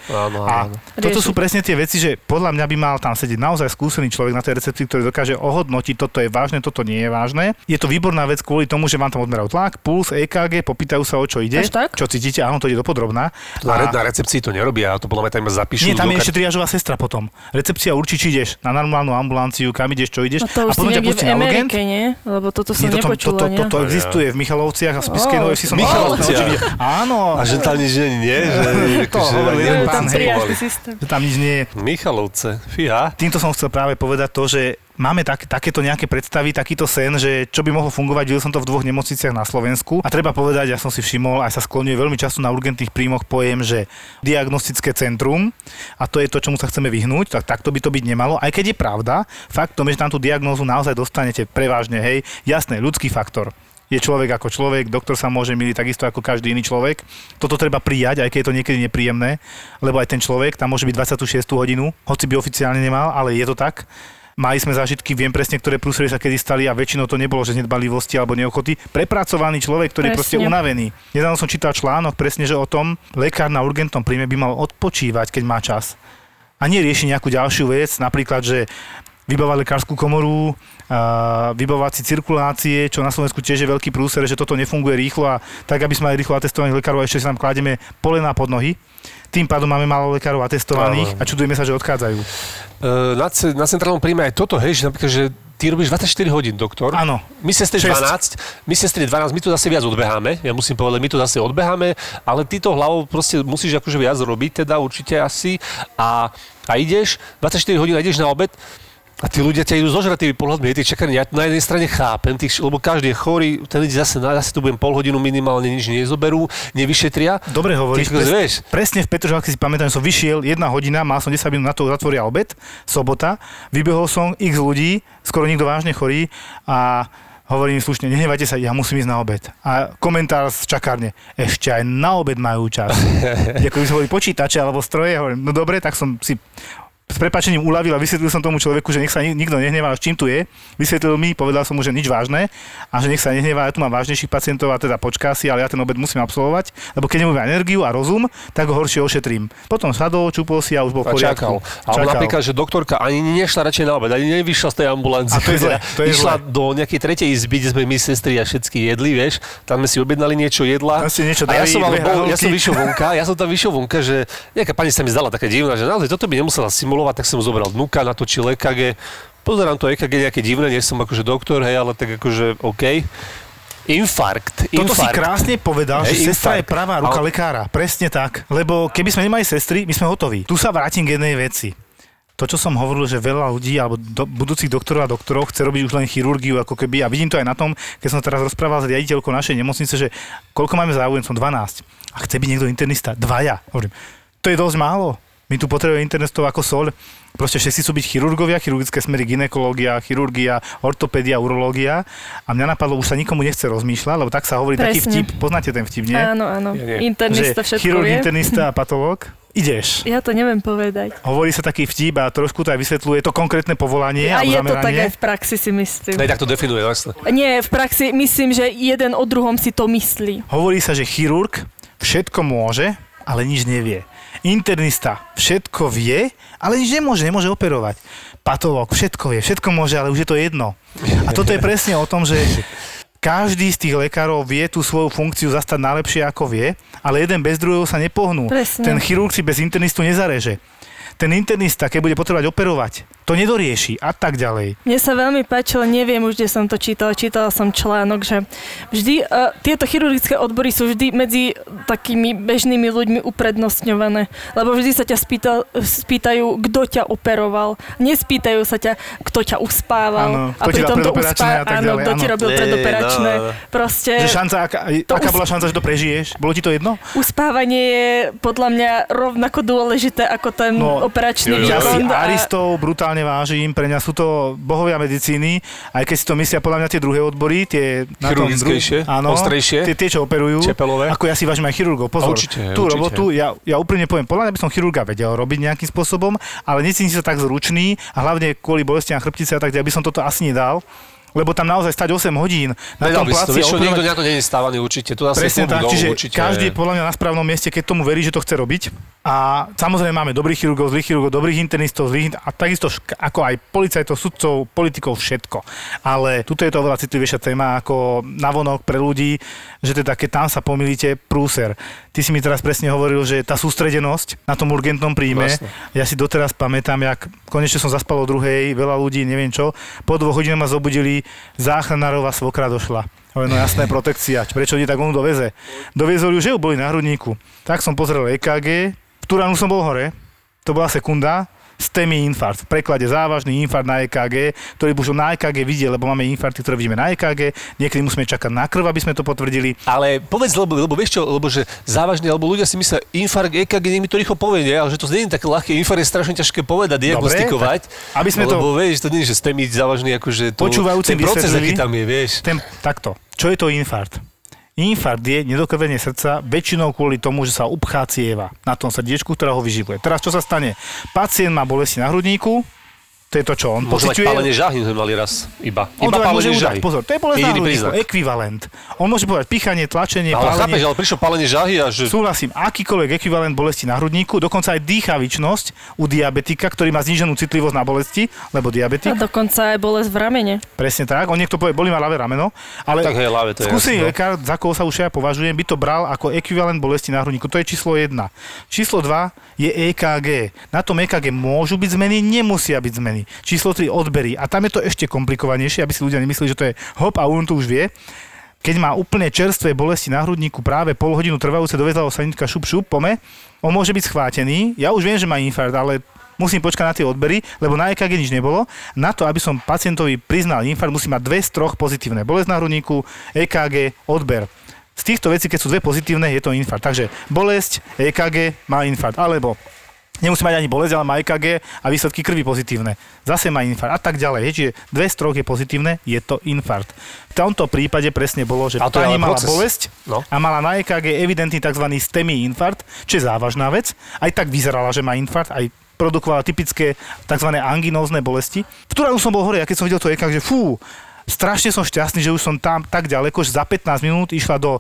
A toto sú presne tie veci, že podľa mňa by mal tam sedieť naozaj skúsený človek na tej recepcii, ktorý dokáže ohodnotiť, toto je vážne, toto nie je vážne. Je to výborná vec kvôli tomu, že vám tam odmerajú tlak, puls, EKG, popýtajú sa, o čo ide. Až tak? Čo cítite, áno, to ide dopodrobná. Na, A- na recepcii to nerobia, to podľa mňa tam zapíšu. nie, tam je ešte triážová sestra potom. Recepcia určí, či ideš na normálnu ambulanciu, kam ideš, čo ideš. A to a už si potom ťa pustí na urgent. Nie? Lebo toto som Nie, toto, nepočula, toto, nie? toto existuje v Michalovciach a v Spiskej Novej si som Michalovciach. Áno. A že tam nič nie, nie? Že, To že tam tam nič nie je. Michalovce, fíha. Týmto som chcel práve povedať to, že máme tak, takéto nejaké predstavy, takýto sen, že čo by mohlo fungovať, videl som to v dvoch nemocniciach na Slovensku. A treba povedať, ja som si všimol, aj sa skloňuje veľmi často na urgentných príjmoch pojem, že diagnostické centrum, a to je to, čomu sa chceme vyhnúť, tak takto by to byť nemalo. Aj keď je pravda, faktom je, že tam tú diagnózu naozaj dostanete prevažne, hej, jasné, ľudský faktor je človek ako človek, doktor sa môže miliť takisto ako každý iný človek. Toto treba prijať, aj keď je to niekedy nepríjemné, lebo aj ten človek tam môže byť 26. hodinu, hoci by oficiálne nemal, ale je to tak. Mali sme zážitky, viem presne, ktoré prúsery sa kedy stali a väčšinou to nebolo, že nedbalivosti alebo neochoty. Prepracovaný človek, ktorý je proste Presne. unavený. Nedávno som čítal článok presne, že o tom lekár na urgentnom príjme by mal odpočívať, keď má čas. A nie rieši nejakú ďalšiu vec, napríklad, že vybavať lekárskú komoru, si cirkulácie, čo na Slovensku tiež je veľký prúser, že toto nefunguje rýchlo a tak, aby sme mali rýchlo atestovaných lekárov, ešte si nám kládeme polená pod nohy. Tým pádom máme málo lekárov atestovaných a čudujeme sa, že odchádzajú. E, na, na centrálnom príjme aj toto, hej, že napríklad, že ty robíš 24 hodín, doktor. Áno. My sestry Šesť. 12, my sestry 12, my tu zase viac odbeháme, ja musím povedať, my tu zase odbeháme, ale ty to hlavou proste musíš akože viac robiť, teda určite asi a, a ideš 24 hodín a ideš na obed, a tí ľudia ťa idú zožrať tými pohľadmi, tí čakaní. Ja na jednej strane chápem, tých, lebo každý je chorý, ten ide zase, na, zase tu budem pol hodinu minimálne, nič nezoberú, nevyšetria. Dobre hovoríš, pres, vieš, presne v Petržalke si pamätám, som vyšiel jedna hodina, mal som 10 minút na to, zatvoria obed, sobota, vybehol som x ľudí, skoro nikto vážne chorý a hovorím slušne, nehnevajte sa, ja musím ísť na obed. A komentár z čakárne, ešte aj na obed majú čas. Ako by sme boli počítače alebo stroje, hovorím, no dobre, tak som si s prepačením uľavil a vysvetlil som tomu človeku, že nech sa nik- nikto nehnevá, s čím tu je. Vysvetlil mi, povedal som mu, že nič vážne a že nech sa nehnevá, ja tu mám vážnejších pacientov a teda počká si, ale ja ten obed musím absolvovať, lebo keď nemôžem energiu a rozum, tak ho horšie ošetrím. Potom sadol, čupol si a už bol a v čakal. poriadku. Ale napríklad, že doktorka ani nešla radšej na obed, ani nevyšla z tej ambulancie. A to je zle, to je Išla zle. do nejakej tretej izby, kde sme my sestry a všetky jedli, vieš. Tam sme si objednali niečo jedla. Tam ste niečo a ja dali, som, ale bol, ja som vyšiel vonka, ja som tam vyšiel vonka, že nejaká pani sa mi zdala taká divná, že naozaj toto by nemusela simulovať, tak som zobral vnúka, natočil EKG. Pozerám to EKG nejaké divné, nie som akože doktor, hej, ale tak akože OK. Infarkt, Toto si infarkt. krásne povedal, Hej, že sestra je infarkt. pravá ruka Ale- lekára. Presne tak. Lebo keby sme nemali sestry, my sme hotoví. Tu sa vrátim k jednej veci. To, čo som hovoril, že veľa ľudí alebo do, budúcich doktorov a doktorov chce robiť už len chirurgiu, ako keby, a vidím to aj na tom, keď som teraz rozprával s riaditeľkou našej nemocnice, že koľko máme záujemcov, 12. A chce byť niekto internista, dvaja. Hovorím, to je dosť málo. My tu potrebujeme internistov ako sol. Proste všetci sú byť chirurgovia, chirurgické smery, ginekológia, chirurgia, ortopédia, urológia. A mňa napadlo, už sa nikomu nechce rozmýšľať, lebo tak sa hovorí taký Presne. vtip. Poznáte ten vtip, nie? Áno, áno. Ja nie. Internista že všetko chirurg, vie. internista a patológ. Ideš. Ja to neviem povedať. Hovorí sa taký vtip a trošku to aj vysvetľuje to konkrétne povolanie A je to tak zameranie. aj v praxi si myslím. Nej, tak to definuje, jasne. Nie, v praxi myslím, že jeden o druhom si to myslí. Hovorí sa, že chirurg všetko môže, ale nič nevie. Internista všetko vie, ale nič nemôže, nemôže operovať. Patológ všetko vie, všetko môže, ale už je to jedno. A toto je presne o tom, že každý z tých lekárov vie tú svoju funkciu zastať najlepšie ako vie, ale jeden bez druhého sa nepohnú. Presne. Ten chirurg si bez internistu nezareže. Ten internista, keď bude potrebovať operovať, to nedorieši a tak ďalej. Mne sa veľmi páčilo, neviem už, kde som to čítala, čítala som článok, že vždy uh, tieto chirurgické odbory sú vždy medzi takými bežnými ľuďmi uprednostňované. Lebo vždy sa ťa spýta, spýtajú, kto ťa operoval. Nespýtajú sa ťa, kto ťa uspával. Áno, kto ti dal predoperačné a tak áno, kto ti robil predoperačné. no. Proste Že šanca, aká, To aká bola šanca, že to prežiješ? Bolo ti to jedno? uspávanie je podľa mňa rovnako dôležité ako ten No, operačný jo, jo. Ja si výkon. a- aristov brutálne vážim, pre mňa sú to bohovia medicíny, aj keď si to myslia podľa mňa tie druhé odbory, tie na tom Chirurgickejšie, áno, ostrejšie. tie, tie, čo operujú. Čepelové. Ako ja si vážim aj chirurgov, pozor. Určite, tú určite. robotu, ja, ja úprimne poviem, podľa mňa by som chirurga vedel robiť nejakým spôsobom, ale necítim sa tak zručný a hlavne kvôli bolestiam chrbtice a tak ďalej by som toto asi nedal. Lebo tam naozaj stať 8 hodín na Nedal tom si to, vieš čo, operovať- niekto na to nie je stávaný určite. Tu asi Presne tak, čiže určite. každý je podľa mňa na správnom mieste, keď tomu verí, že to chce robiť. A samozrejme máme dobrých chirurgov, zlých chirurgov, dobrých internistov, zlých a takisto šk- ako aj policajtov, sudcov, politikov, všetko. Ale tuto je to oveľa citlivejšia téma ako navonok pre ľudí, že teda keď tam sa pomýlite, prúser. Ty si mi teraz presne hovoril, že tá sústredenosť na tom urgentnom príjme, Vlastne. ja si doteraz pamätám, jak konečne som zaspal o druhej, veľa ľudí, neviem čo, po dvoch hodinách ma zobudili, záchranárová svokra došla. Hovorím, no jasné, protekcia. Prečo ti tak on doveze? Doviezol ju, že ju boli na hrudníku. Tak som pozrel EKG, v Turánu som bol hore, to bola sekunda, STEMI infarkt, v preklade závažný infarkt na EKG, ktorý už na EKG vidie, lebo máme infarkty, ktoré vidíme na EKG, niekedy musíme čakať na krv, aby sme to potvrdili. Ale povedz, lebo, lebo vieš čo, lebo že závažne, alebo ľudia si myslia, infarkt EKG, nech mi to rýchlo povie, ale že to nie je také ľahké, infarkt je strašne ťažké povedať, diagnostikovať. tak aby sme to- lebo vieš, to nie je, že ste mi závažný, akože to, Počúvajúcim ten proces, aký tam je, vieš. Ten, takto, čo je to infarkt? Infarkt je nedokrvenie srdca väčšinou kvôli tomu, že sa upchá cieva na tom srdiečku, ktorá ho vyživuje. Teraz čo sa stane? Pacient má bolesti na hrudníku, to je to, čo on Môže pociťuje. pálenie žahy, sme mali raz. Iba. On Iba to môže udať, žahy. pozor, to je bolesť príznak. ekvivalent. On môže povedať pichanie, tlačenie, Ale chápeš, pálenie. ale prišlo pálenie žahy a že... Súhlasím, akýkoľvek ekvivalent bolesti na hrudníku, dokonca aj dýchavičnosť u diabetika, ktorý má zníženú citlivosť na bolesti, lebo A diabetik, dokonca aj bolesť v ramene. presne tak, on niekto povie, bolí ma ľavé rameno, ale Tak hej, ľavé, to je skúsený jasné, no. lekár, za koho sa už ja považujem, by to bral ako ekvivalent bolesti na hrudníku. To je číslo 1. Číslo 2 je EKG. Na tom EKG môžu byť zmeny, nemusia byť zmeny. Číslo 3 odbery. A tam je to ešte komplikovanejšie, aby si ľudia nemysleli, že to je hop a on to už vie. Keď má úplne čerstvé bolesti na hrudníku, práve pol hodinu trvajúce dovezla ho sanitka šup šup, pome, on môže byť schvátený. Ja už viem, že má infarkt, ale musím počkať na tie odbery, lebo na EKG nič nebolo. Na to, aby som pacientovi priznal infarkt, musí mať dve z troch pozitívne. Bolesť na hrudníku, EKG, odber. Z týchto vecí, keď sú dve pozitívne, je to infarkt. Takže bolesť, EKG má infarkt. Alebo Nemusí mať ani bolesť, ale má EKG a výsledky krvi pozitívne. Zase má infarkt a tak ďalej. Hej, Čiže dve z troch je pozitívne, je to infarkt. V tomto prípade presne bolo, že pani mala proces. bolesť No. a mala na EKG evidentný tzv. STEMI infarkt, čo je závažná vec. Aj tak vyzerala, že má infarkt, aj produkovala typické tzv. anginózne bolesti. V ktorom som bol hore, a keď som videl to EKG, že fú, strašne som šťastný, že už som tam tak ďaleko, že za 15 minút išla do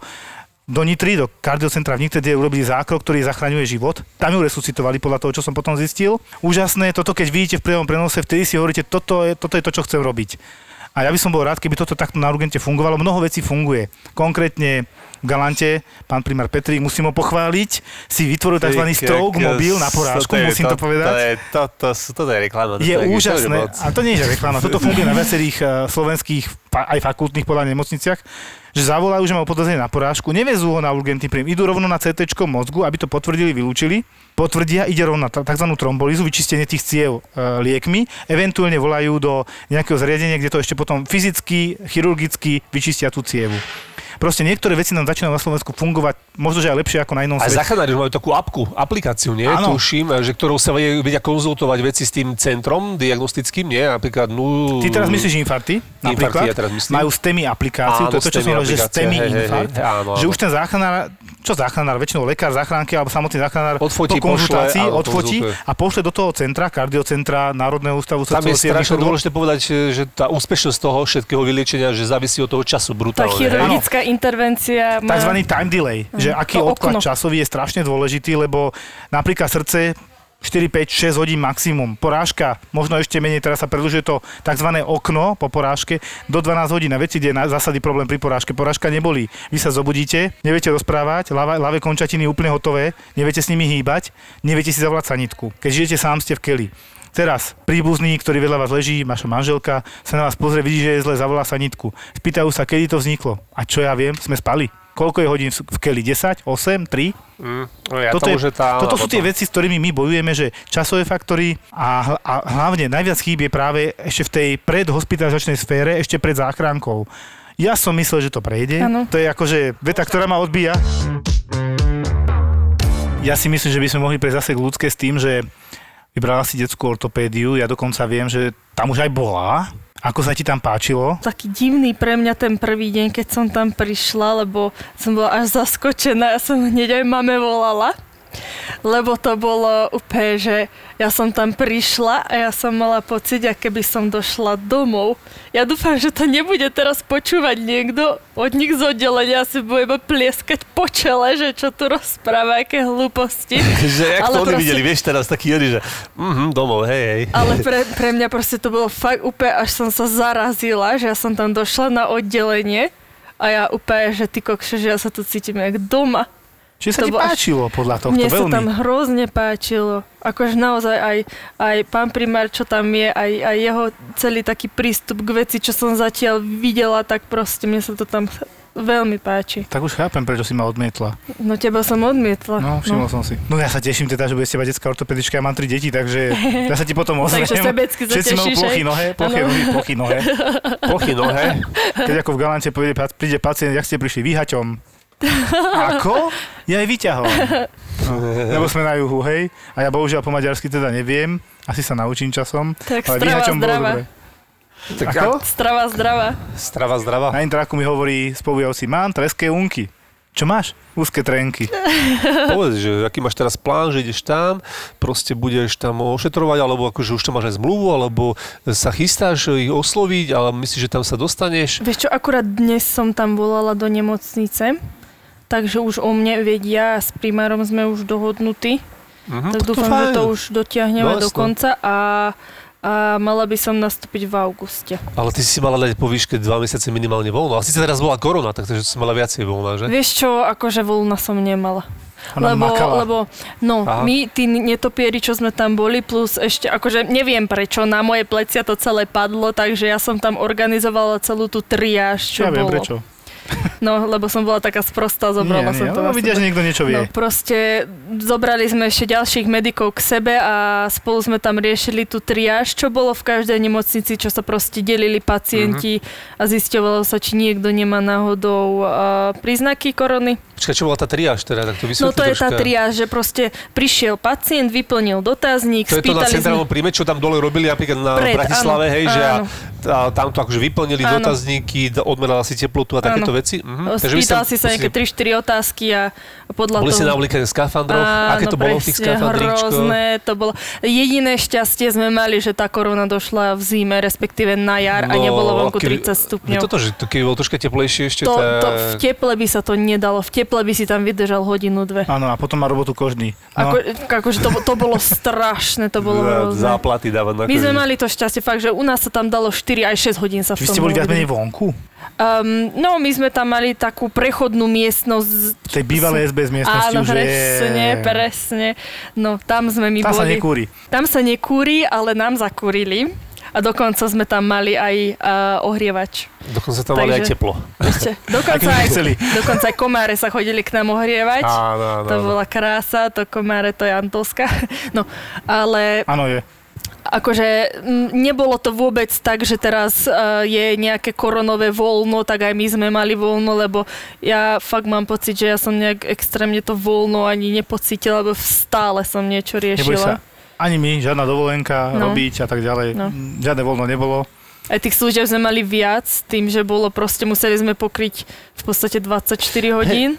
do Nitry, do kardiocentra v Nitre, kde urobili zákrok, ktorý zachraňuje život. Tam ju resuscitovali podľa toho, čo som potom zistil. Úžasné, toto keď vidíte v priamom prenose, vtedy si hovoríte, toto je, toto je to, čo chcem robiť. A ja by som bol rád, keby toto takto na urgente fungovalo. Mnoho vecí funguje. Konkrétne Galante, pán primár Petrík, musím ho pochváliť, si vytvoril tzv. stroke mobil na porážku, musím to povedať. To je, to, to, to, to je reklama. Je úžasné, a to nie je reklama, toto funguje na viacerých eh, slovenských, aj fakultných podľa nemocniciach, že zavolajú, že majú podozrenie na porážku, nevezú ho na urgentný príjem, idú rovno na CT mozgu, aby to potvrdili, vylúčili, potvrdia, ide rovno na tzv. trombolizu, vyčistenie tých ciev e, liekmi, eventuálne volajú do nejakého zariadenia, kde to ešte potom fyzicky, chirurgicky vyčistia tú cievu. Proste niektoré veci nám začínajú na Slovensku fungovať možno, že aj lepšie ako na inom A svete. záchranári už majú takú apku, aplikáciu, nie? Áno. Tuším, že ktorou sa vedia, vedia konzultovať veci s tým centrom diagnostickým, nie? Napríklad, no... Ty teraz myslíš infarty? Napríklad, ja teraz myslím. majú STEMI aplikáciu, Áno, to je to, čo STEMI som hovoril, že STEMI hej, hej, hej, áno, že áno. už ten záchranár, čo záchranár, väčšinou lekár, záchranky alebo samotný záchranár Odfotí, po konzultácii pošle, odfotí konzultuje. a pošle do toho centra, kardiocentra, Národného ústavu Tam je strašne dôležité povedať, že tá úspešnosť toho všetkého vyliečenia, že závisí od toho času Tá brutálne. hej? chirurgická intervencia má... Takzvaný time delay, že aký odklad okno. časový je strašne dôležitý, lebo napríklad srdce 4, 5, 6 hodín maximum. Porážka, možno ešte menej, teraz sa predlžuje to tzv. okno po porážke do 12 hodín. A viete, kde je na zásady problém pri porážke? Porážka nebolí. Vy sa zobudíte, neviete rozprávať, ľavé, ľavé končatiny úplne hotové, neviete s nimi hýbať, neviete si zavolať sanitku. Keď žijete sám, ste v keli. Teraz príbuzný, ktorý vedľa vás leží, vaša manželka, sa na vás pozrie, vidí, že je zle, zavolá sanitku. Spýtajú sa, kedy to vzniklo. A čo ja viem, sme spali. Koľko je hodín v keli? 10? 8? 3? Mm, no ja toto, je, tá, toto sú tie veci, s ktorými my bojujeme, že časové faktory a, a hlavne najviac chýb je práve ešte v tej predhospitalizačnej sfére, ešte pred záchrankou. Ja som myslel, že to prejde. Áno. To je akože veta, ktorá ma odbíja. Ja si myslím, že by sme mohli prejsť zase k ľudské s tým, že vybrala si detskú ortopédiu. Ja dokonca viem, že tam už aj bola. Ako sa ti tam páčilo? taký divný pre mňa ten prvý deň, keď som tam prišla, lebo som bola až zaskočená. Ja som hneď aj mame volala, lebo to bolo úplne, že ja som tam prišla a ja som mala pocit, aké by som došla domov. Ja dúfam, že to nebude teraz počúvať niekto od nich z oddelenia, asi bude iba plieskať po čele, že čo tu rozpráva, aké hlúposti. Že jak Ale to oni proste- videli, vieš, teraz taký oni, že mhm, domov, hej, hej. Ale pre, pre mňa proste to bolo fakt úplne, až som sa zarazila, že ja som tam došla na oddelenie a ja úplne, že ty kokše, že ja sa tu cítim jak doma. Či sa To ti bolo až- páčilo podľa tohto Mne sa veľmi? tam hrozne páčilo. Akože naozaj aj, aj pán primár, čo tam je, aj, aj jeho celý taký prístup k veci, čo som zatiaľ videla, tak proste mne sa to tam veľmi páči. Tak už chápem, prečo si ma odmietla. No teba som odmietla. No, všimol som si. No ja sa teším teda, že bude z teba detská ortopedička, ja mám tri deti, takže ja sa ti potom ozvem. Takže sebecky sa Všetci majú plochy nohe, plochy nohy, plochy nohe. Plochy nohe. Keď ako v Galante príde, príde pacient, jak ste prišli, výhaťom. Ako? Ja aj výťahom. No, lebo sme na juhu, hej. A ja bohužiaľ po maďarsky teda neviem. Asi sa naučím časom. Tak ale strava zdravá. dobre. Tak Ako? Strava zdravá. Strava zdravá. Na intraku mi hovorí spolujúci, mám treské unky. Čo máš? Úzke trenky. Povedz, že aký máš teraz plán, že ideš tam, proste budeš tam ošetrovať, alebo akože už tam máš aj zmluvu, alebo sa chystáš ich osloviť, ale myslíš, že tam sa dostaneš. Vieš čo, akurát dnes som tam volala do nemocnice, takže už o mne vedia a s primárom sme už dohodnutí. Mhm, tak to dúfam, fajn. že to už dotiahneme No, do konca a, a mala by som nastúpiť v auguste. Ale ty si mala dať po výške dva mesiace minimálne voľno. A síce teraz bola korona, takže si mala viacej voľna, že? Vieš čo, akože voľna som nemala. Ona lebo, makala. lebo, no, Aha. my, tí netopieri, čo sme tam boli, plus ešte, akože neviem prečo, na moje plecia to celé padlo, takže ja som tam organizovala celú tú triáž, čo Ja viem bolo. prečo. No, lebo som bola taká sprostá, zobrala nie, som nie, to no, že niekto niečo vie. No proste zobrali sme ešte ďalších medikov k sebe a spolu sme tam riešili tú triáž, čo bolo v každej nemocnici, čo sa proste delili pacienti Mhm. a zisťovalo sa, či niekto nemá náhodou uh, príznaky korony. Počkaj, čo bola tá triáž teda? Tak to No to je tá troška. triáž, že proste prišiel pacient, vyplnil dotazník, To je to na centrálnom príjme, čo tam dole robili napríklad na Pred, Bratislave, áno, hej, že a, áno. a tam to akože vyplnili Áno. dotazníky, odmerala si teplotu a takéto Áno. veci. Mhm. Spýtal si sa nejaké 3-4 otázky a podľa Boli toho... ste na oblíkaní skafandrov? Aké to bolo v tých skafandríčkoch? hrozné to bolo. Jediné šťastie sme mali, že tá korona došla v zime, respektíve na jar a nebolo vonku No, keby- 30 stupňov. Toto, že to, keby bolo troška teplejšie ešte, to, tá... to, v teple by sa to nedalo, v teple by si tam vydržal hodinu, dve. Áno, a potom má robotu kožný. No, Ako, akože to, to bolo strašné, to bolo hrozné. záplaty dávať na My sme mali to šťastie fakt, že u nás sa tam dalo 4 aj 6 hodín sa v Vy tom ste boli viac menej vonku? Um, no, my sme tam mali takú prechodnú miestnosť. V tej bývalej SBS miestnosti Áno, už presne, je... presne. No, tam sme my Tam sa boli. nekúri. Tam sa nekúri, ale nám zakúrili. A dokonca sme tam mali aj uh, ohrievač. Dokonca tam mali aj Takže- teplo. Ešte, dokonca, aj, chceli. dokonca aj komáre sa chodili k nám ohrievať. Áno, áno, To áno. bola krása, to komáre, to je Antolska. No, ale Áno, je. akože nebolo to vôbec tak, že teraz uh, je nejaké koronové voľno, tak aj my sme mali voľno, lebo ja fakt mám pocit, že ja som nejak extrémne to voľno ani nepocítila, lebo stále som niečo Neboj riešila. sa. Ani my, žiadna dovolenka, No. robiť a tak ďalej. No. Žiadne voľno nebolo. Aj tých služieb sme mali viac, tým, že bolo proste, museli sme pokryť v podstate 24 hodín.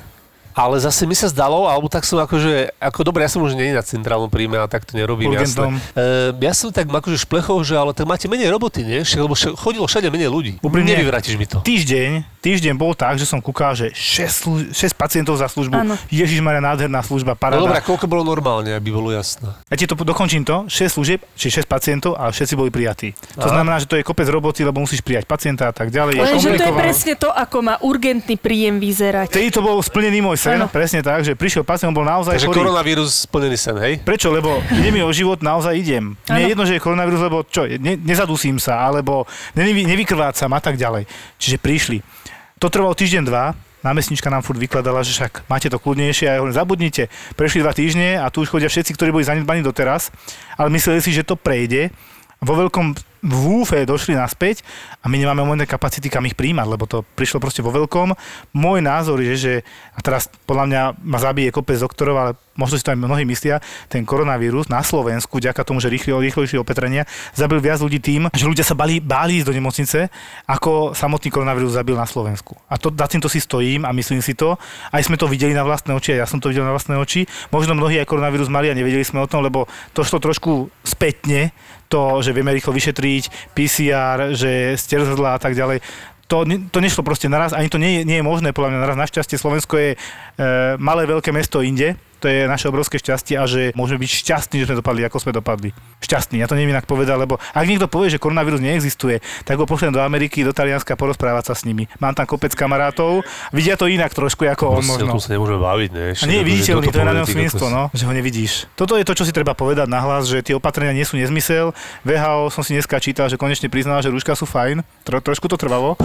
Ale zase mi sa zdalo, alebo tak som akože, ako dobre, ja som už nie na centrálnom príjme a tak to nerobím, Urgentom. jasné. E, ja som tak akože šplechol, že ale tak máte menej roboty, nie? Však, lebo však chodilo všade menej ľudí. Úprimne. Nevyvrátiš mi to. Týždeň, týždeň bol tak, že som kúkal, že 6, slu- 6 pacientov za službu. Áno. Ježiš Maria, nádherná služba, No paráda. dobré, a koľko bolo normálne, aby bolo jasné? Ja ti to dokončím to, 6 služieb, či 6 pacientov a všetci boli prijatí. To Aha. znamená, že to je kopec roboty, lebo musíš prijať pacienta a tak ďalej. Lenže to je presne to, ako má urgentný príjem vyzerať. Vtedy to bol splnený môj sen, Áno. presne tak, že prišiel pacient, on bol naozaj Takže chorý. koronavírus splnený sen, hej? Prečo? Lebo ide mi o život, naozaj idem. Nie je Áno. jedno, že je koronavírus, lebo čo, ne, nezadusím sa, alebo nevy, nevykrvácam a tak ďalej. Čiže prišli. To trvalo týždeň, dva. Námestnička nám furt vykladala, že však máte to kľudnejšie a ja hovorím, zabudnite. Prešli dva týždne a tu už chodia všetci, ktorí boli zanedbaní doteraz, ale mysleli si, že to prejde. Vo veľkom v došli naspäť a my nemáme momentné kapacity, kam ich príjmať, lebo to prišlo proste vo veľkom. Môj názor je, že a teraz podľa mňa ma zabije kopec doktorov, ale možno si to aj mnohí myslia, ten koronavírus na Slovensku, vďaka tomu, že rýchlo, rýchlejšie opatrenia, zabil viac ľudí tým, že ľudia sa bali, báli ísť do nemocnice, ako samotný koronavírus zabil na Slovensku. A to, za týmto si stojím a myslím si to. Aj sme to videli na vlastné oči, a ja som to videl na vlastné oči. Možno mnohí aj koronavírus mali a nevedeli sme o tom, lebo to šlo trošku spätne, to, že vieme rýchlo vyšetriť, PCR, že ste a tak ďalej. To, to nešlo proste naraz, ani to nie nie je možné, podľa mňa naraz. Našťastie Slovensko je e, malé, veľké mesto inde, To je naše obrovské šťastie a že môžeme byť šťastní, že sme dopadli, ako sme dopadli. Šťastní, ja to neviem inak povedať, lebo ak niekto povie, že koronavírus neexistuje, tak ho pošlem do Ameriky, do Talianska porozprávať sa s nimi. Mám tam kopec kamarátov, vidia to inak trošku ako on o možno. tom sa nemôžeme baviť, ne? A nie je viditeľný, to je na ňom svinstvo, no. že ho nevidíš. Toto je to, čo si treba povedať nahlas, že tie opatrenia nie sú nezmysel. VHO som si dneska čítal, že konečne priznal, že rúška sú fajn. Tro, trošku to trvalo.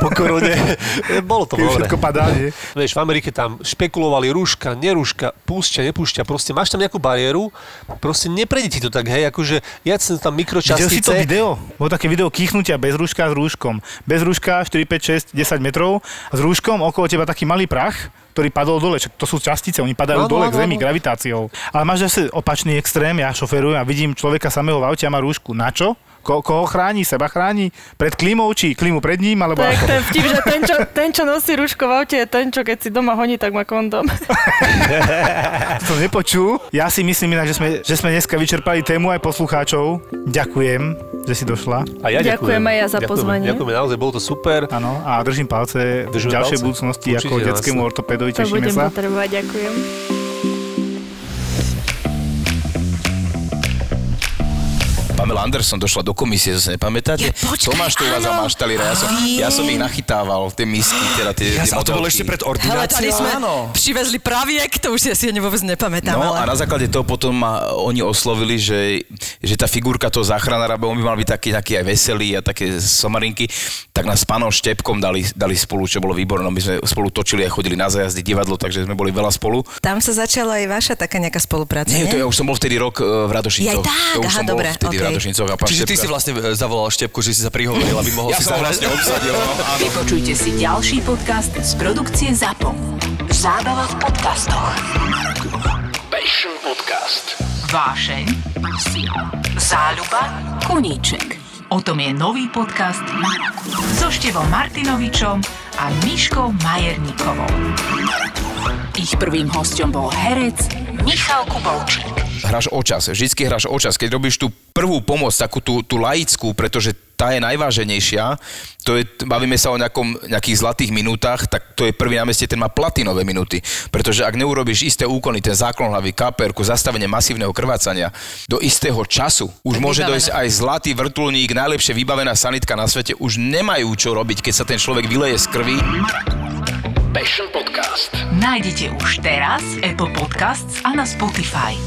Po korone. Bolo to Keď dobre. všetko padá, nie? Vieš, v Amerike tam špekulovali rúška, nerúška, púšťa, nepúšťa. Proste máš tam nejakú bariéru, proste neprejde ti to tak, hej, akože ja som tam Videl si to mikročastice. video? Bolo také video kýchnutia bez rúška s rúškom. Bez rúška 4, 5, 6, 10 metrov. S rúškom okolo teba taký malý prach, ktorý padol dole. Čak to sú častice, oni padajú Áno, dole k áno, zemi áno. gravitáciou. Ale máš zase opačný extrém, ja šoferujem a vidím človeka samého v aute a má rúšku. Na čo? Ko- koho chráni? Seba chráni? Pred klímou či klímu pred ním? Alebo Tak ako? ten vtip, že ten čo, ten, čo nosí rúško v aute, je ten, čo keď si doma honí, tak má kondom. som nepočul. Ja si myslím inak, že sme, že sme dneska vyčerpali tému aj poslucháčov. Ďakujem, že si došla. A ja Ďakujem ďakujem. aj ja za pozvanie. Ďakujeme, naozaj, bolo to super. Áno, a držím palce v Držíme ďalšej palce. budúcnosti ako Určite, detskému jasne. ortopedovi. To budem sa. potrebovať, ďakujem. Pamela Anderson došla do komisie, to si nepamätáte? Ja, počkaj, Tomáš tu vás a áno. maštalíra. Ja som, ja som ich nachytával, tie misky, teda tie, Ja tie to bolo ešte pred ordináciou. Hele, sme Áno. přivezli praviek, to už si asi ani vôbec nepamätám. No a ale... na základe toho potom ma oni oslovili, že, že tá figurka toho záchranára, bo on by mal byť taký nejaký aj veselý a také somarinky, tak nás s pánom Štepkom dali, dali spolu, čo bolo výborné. My sme spolu točili a chodili na zajazdy divadlo, takže sme boli veľa spolu. Tam sa začala aj vaša taká nejaká spolupráca, Nie, nie? to ja už som bol vtedy rok e, v Radošincoch. Jaj, tak, to už aha, som bol dobre, vtedy v A pán Čiže ty si vlastne e, zavolal Štepku, že si sa prihovoril, aby mohol Ja si zahrať. vlastne obsadil, no. Vypočujte si ďalší podcast z produkcie ZAPO. Zábava v podcastoch. Passion Podcast. Vášeň, sila, záľuba, koníček. O tom je nový podcast so Števom Martinovičom a Miškou Majerníkovou. Ich prvým hostom bol herec Michal Kubovčík. hráš o čas, vždycky hráš o čas. Keď robíš tú prvú pomoc, takú tú, tú laickú, pretože tá je najváženejšia, to je, bavíme sa o nejakom, nejakých zlatých minútach, tak to je prvý na meste, ten má platinové minúty. Pretože ak neurobiš isté úkony, ten záklon hlavy, káperku, zastavenie masívneho krvácania, do istého času, už Tak môže vybavené. dojsť aj zlatý vrtulník, najlepšie vybavená sanitka na svete, už nemajú čo robiť, keď sa ten človek vyleje z krvi. Passion Podcast. Nájdete už teraz Apple Podcasts a na Spotify.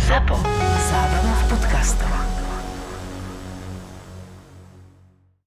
ZAPO. Zábrná v podcastovách.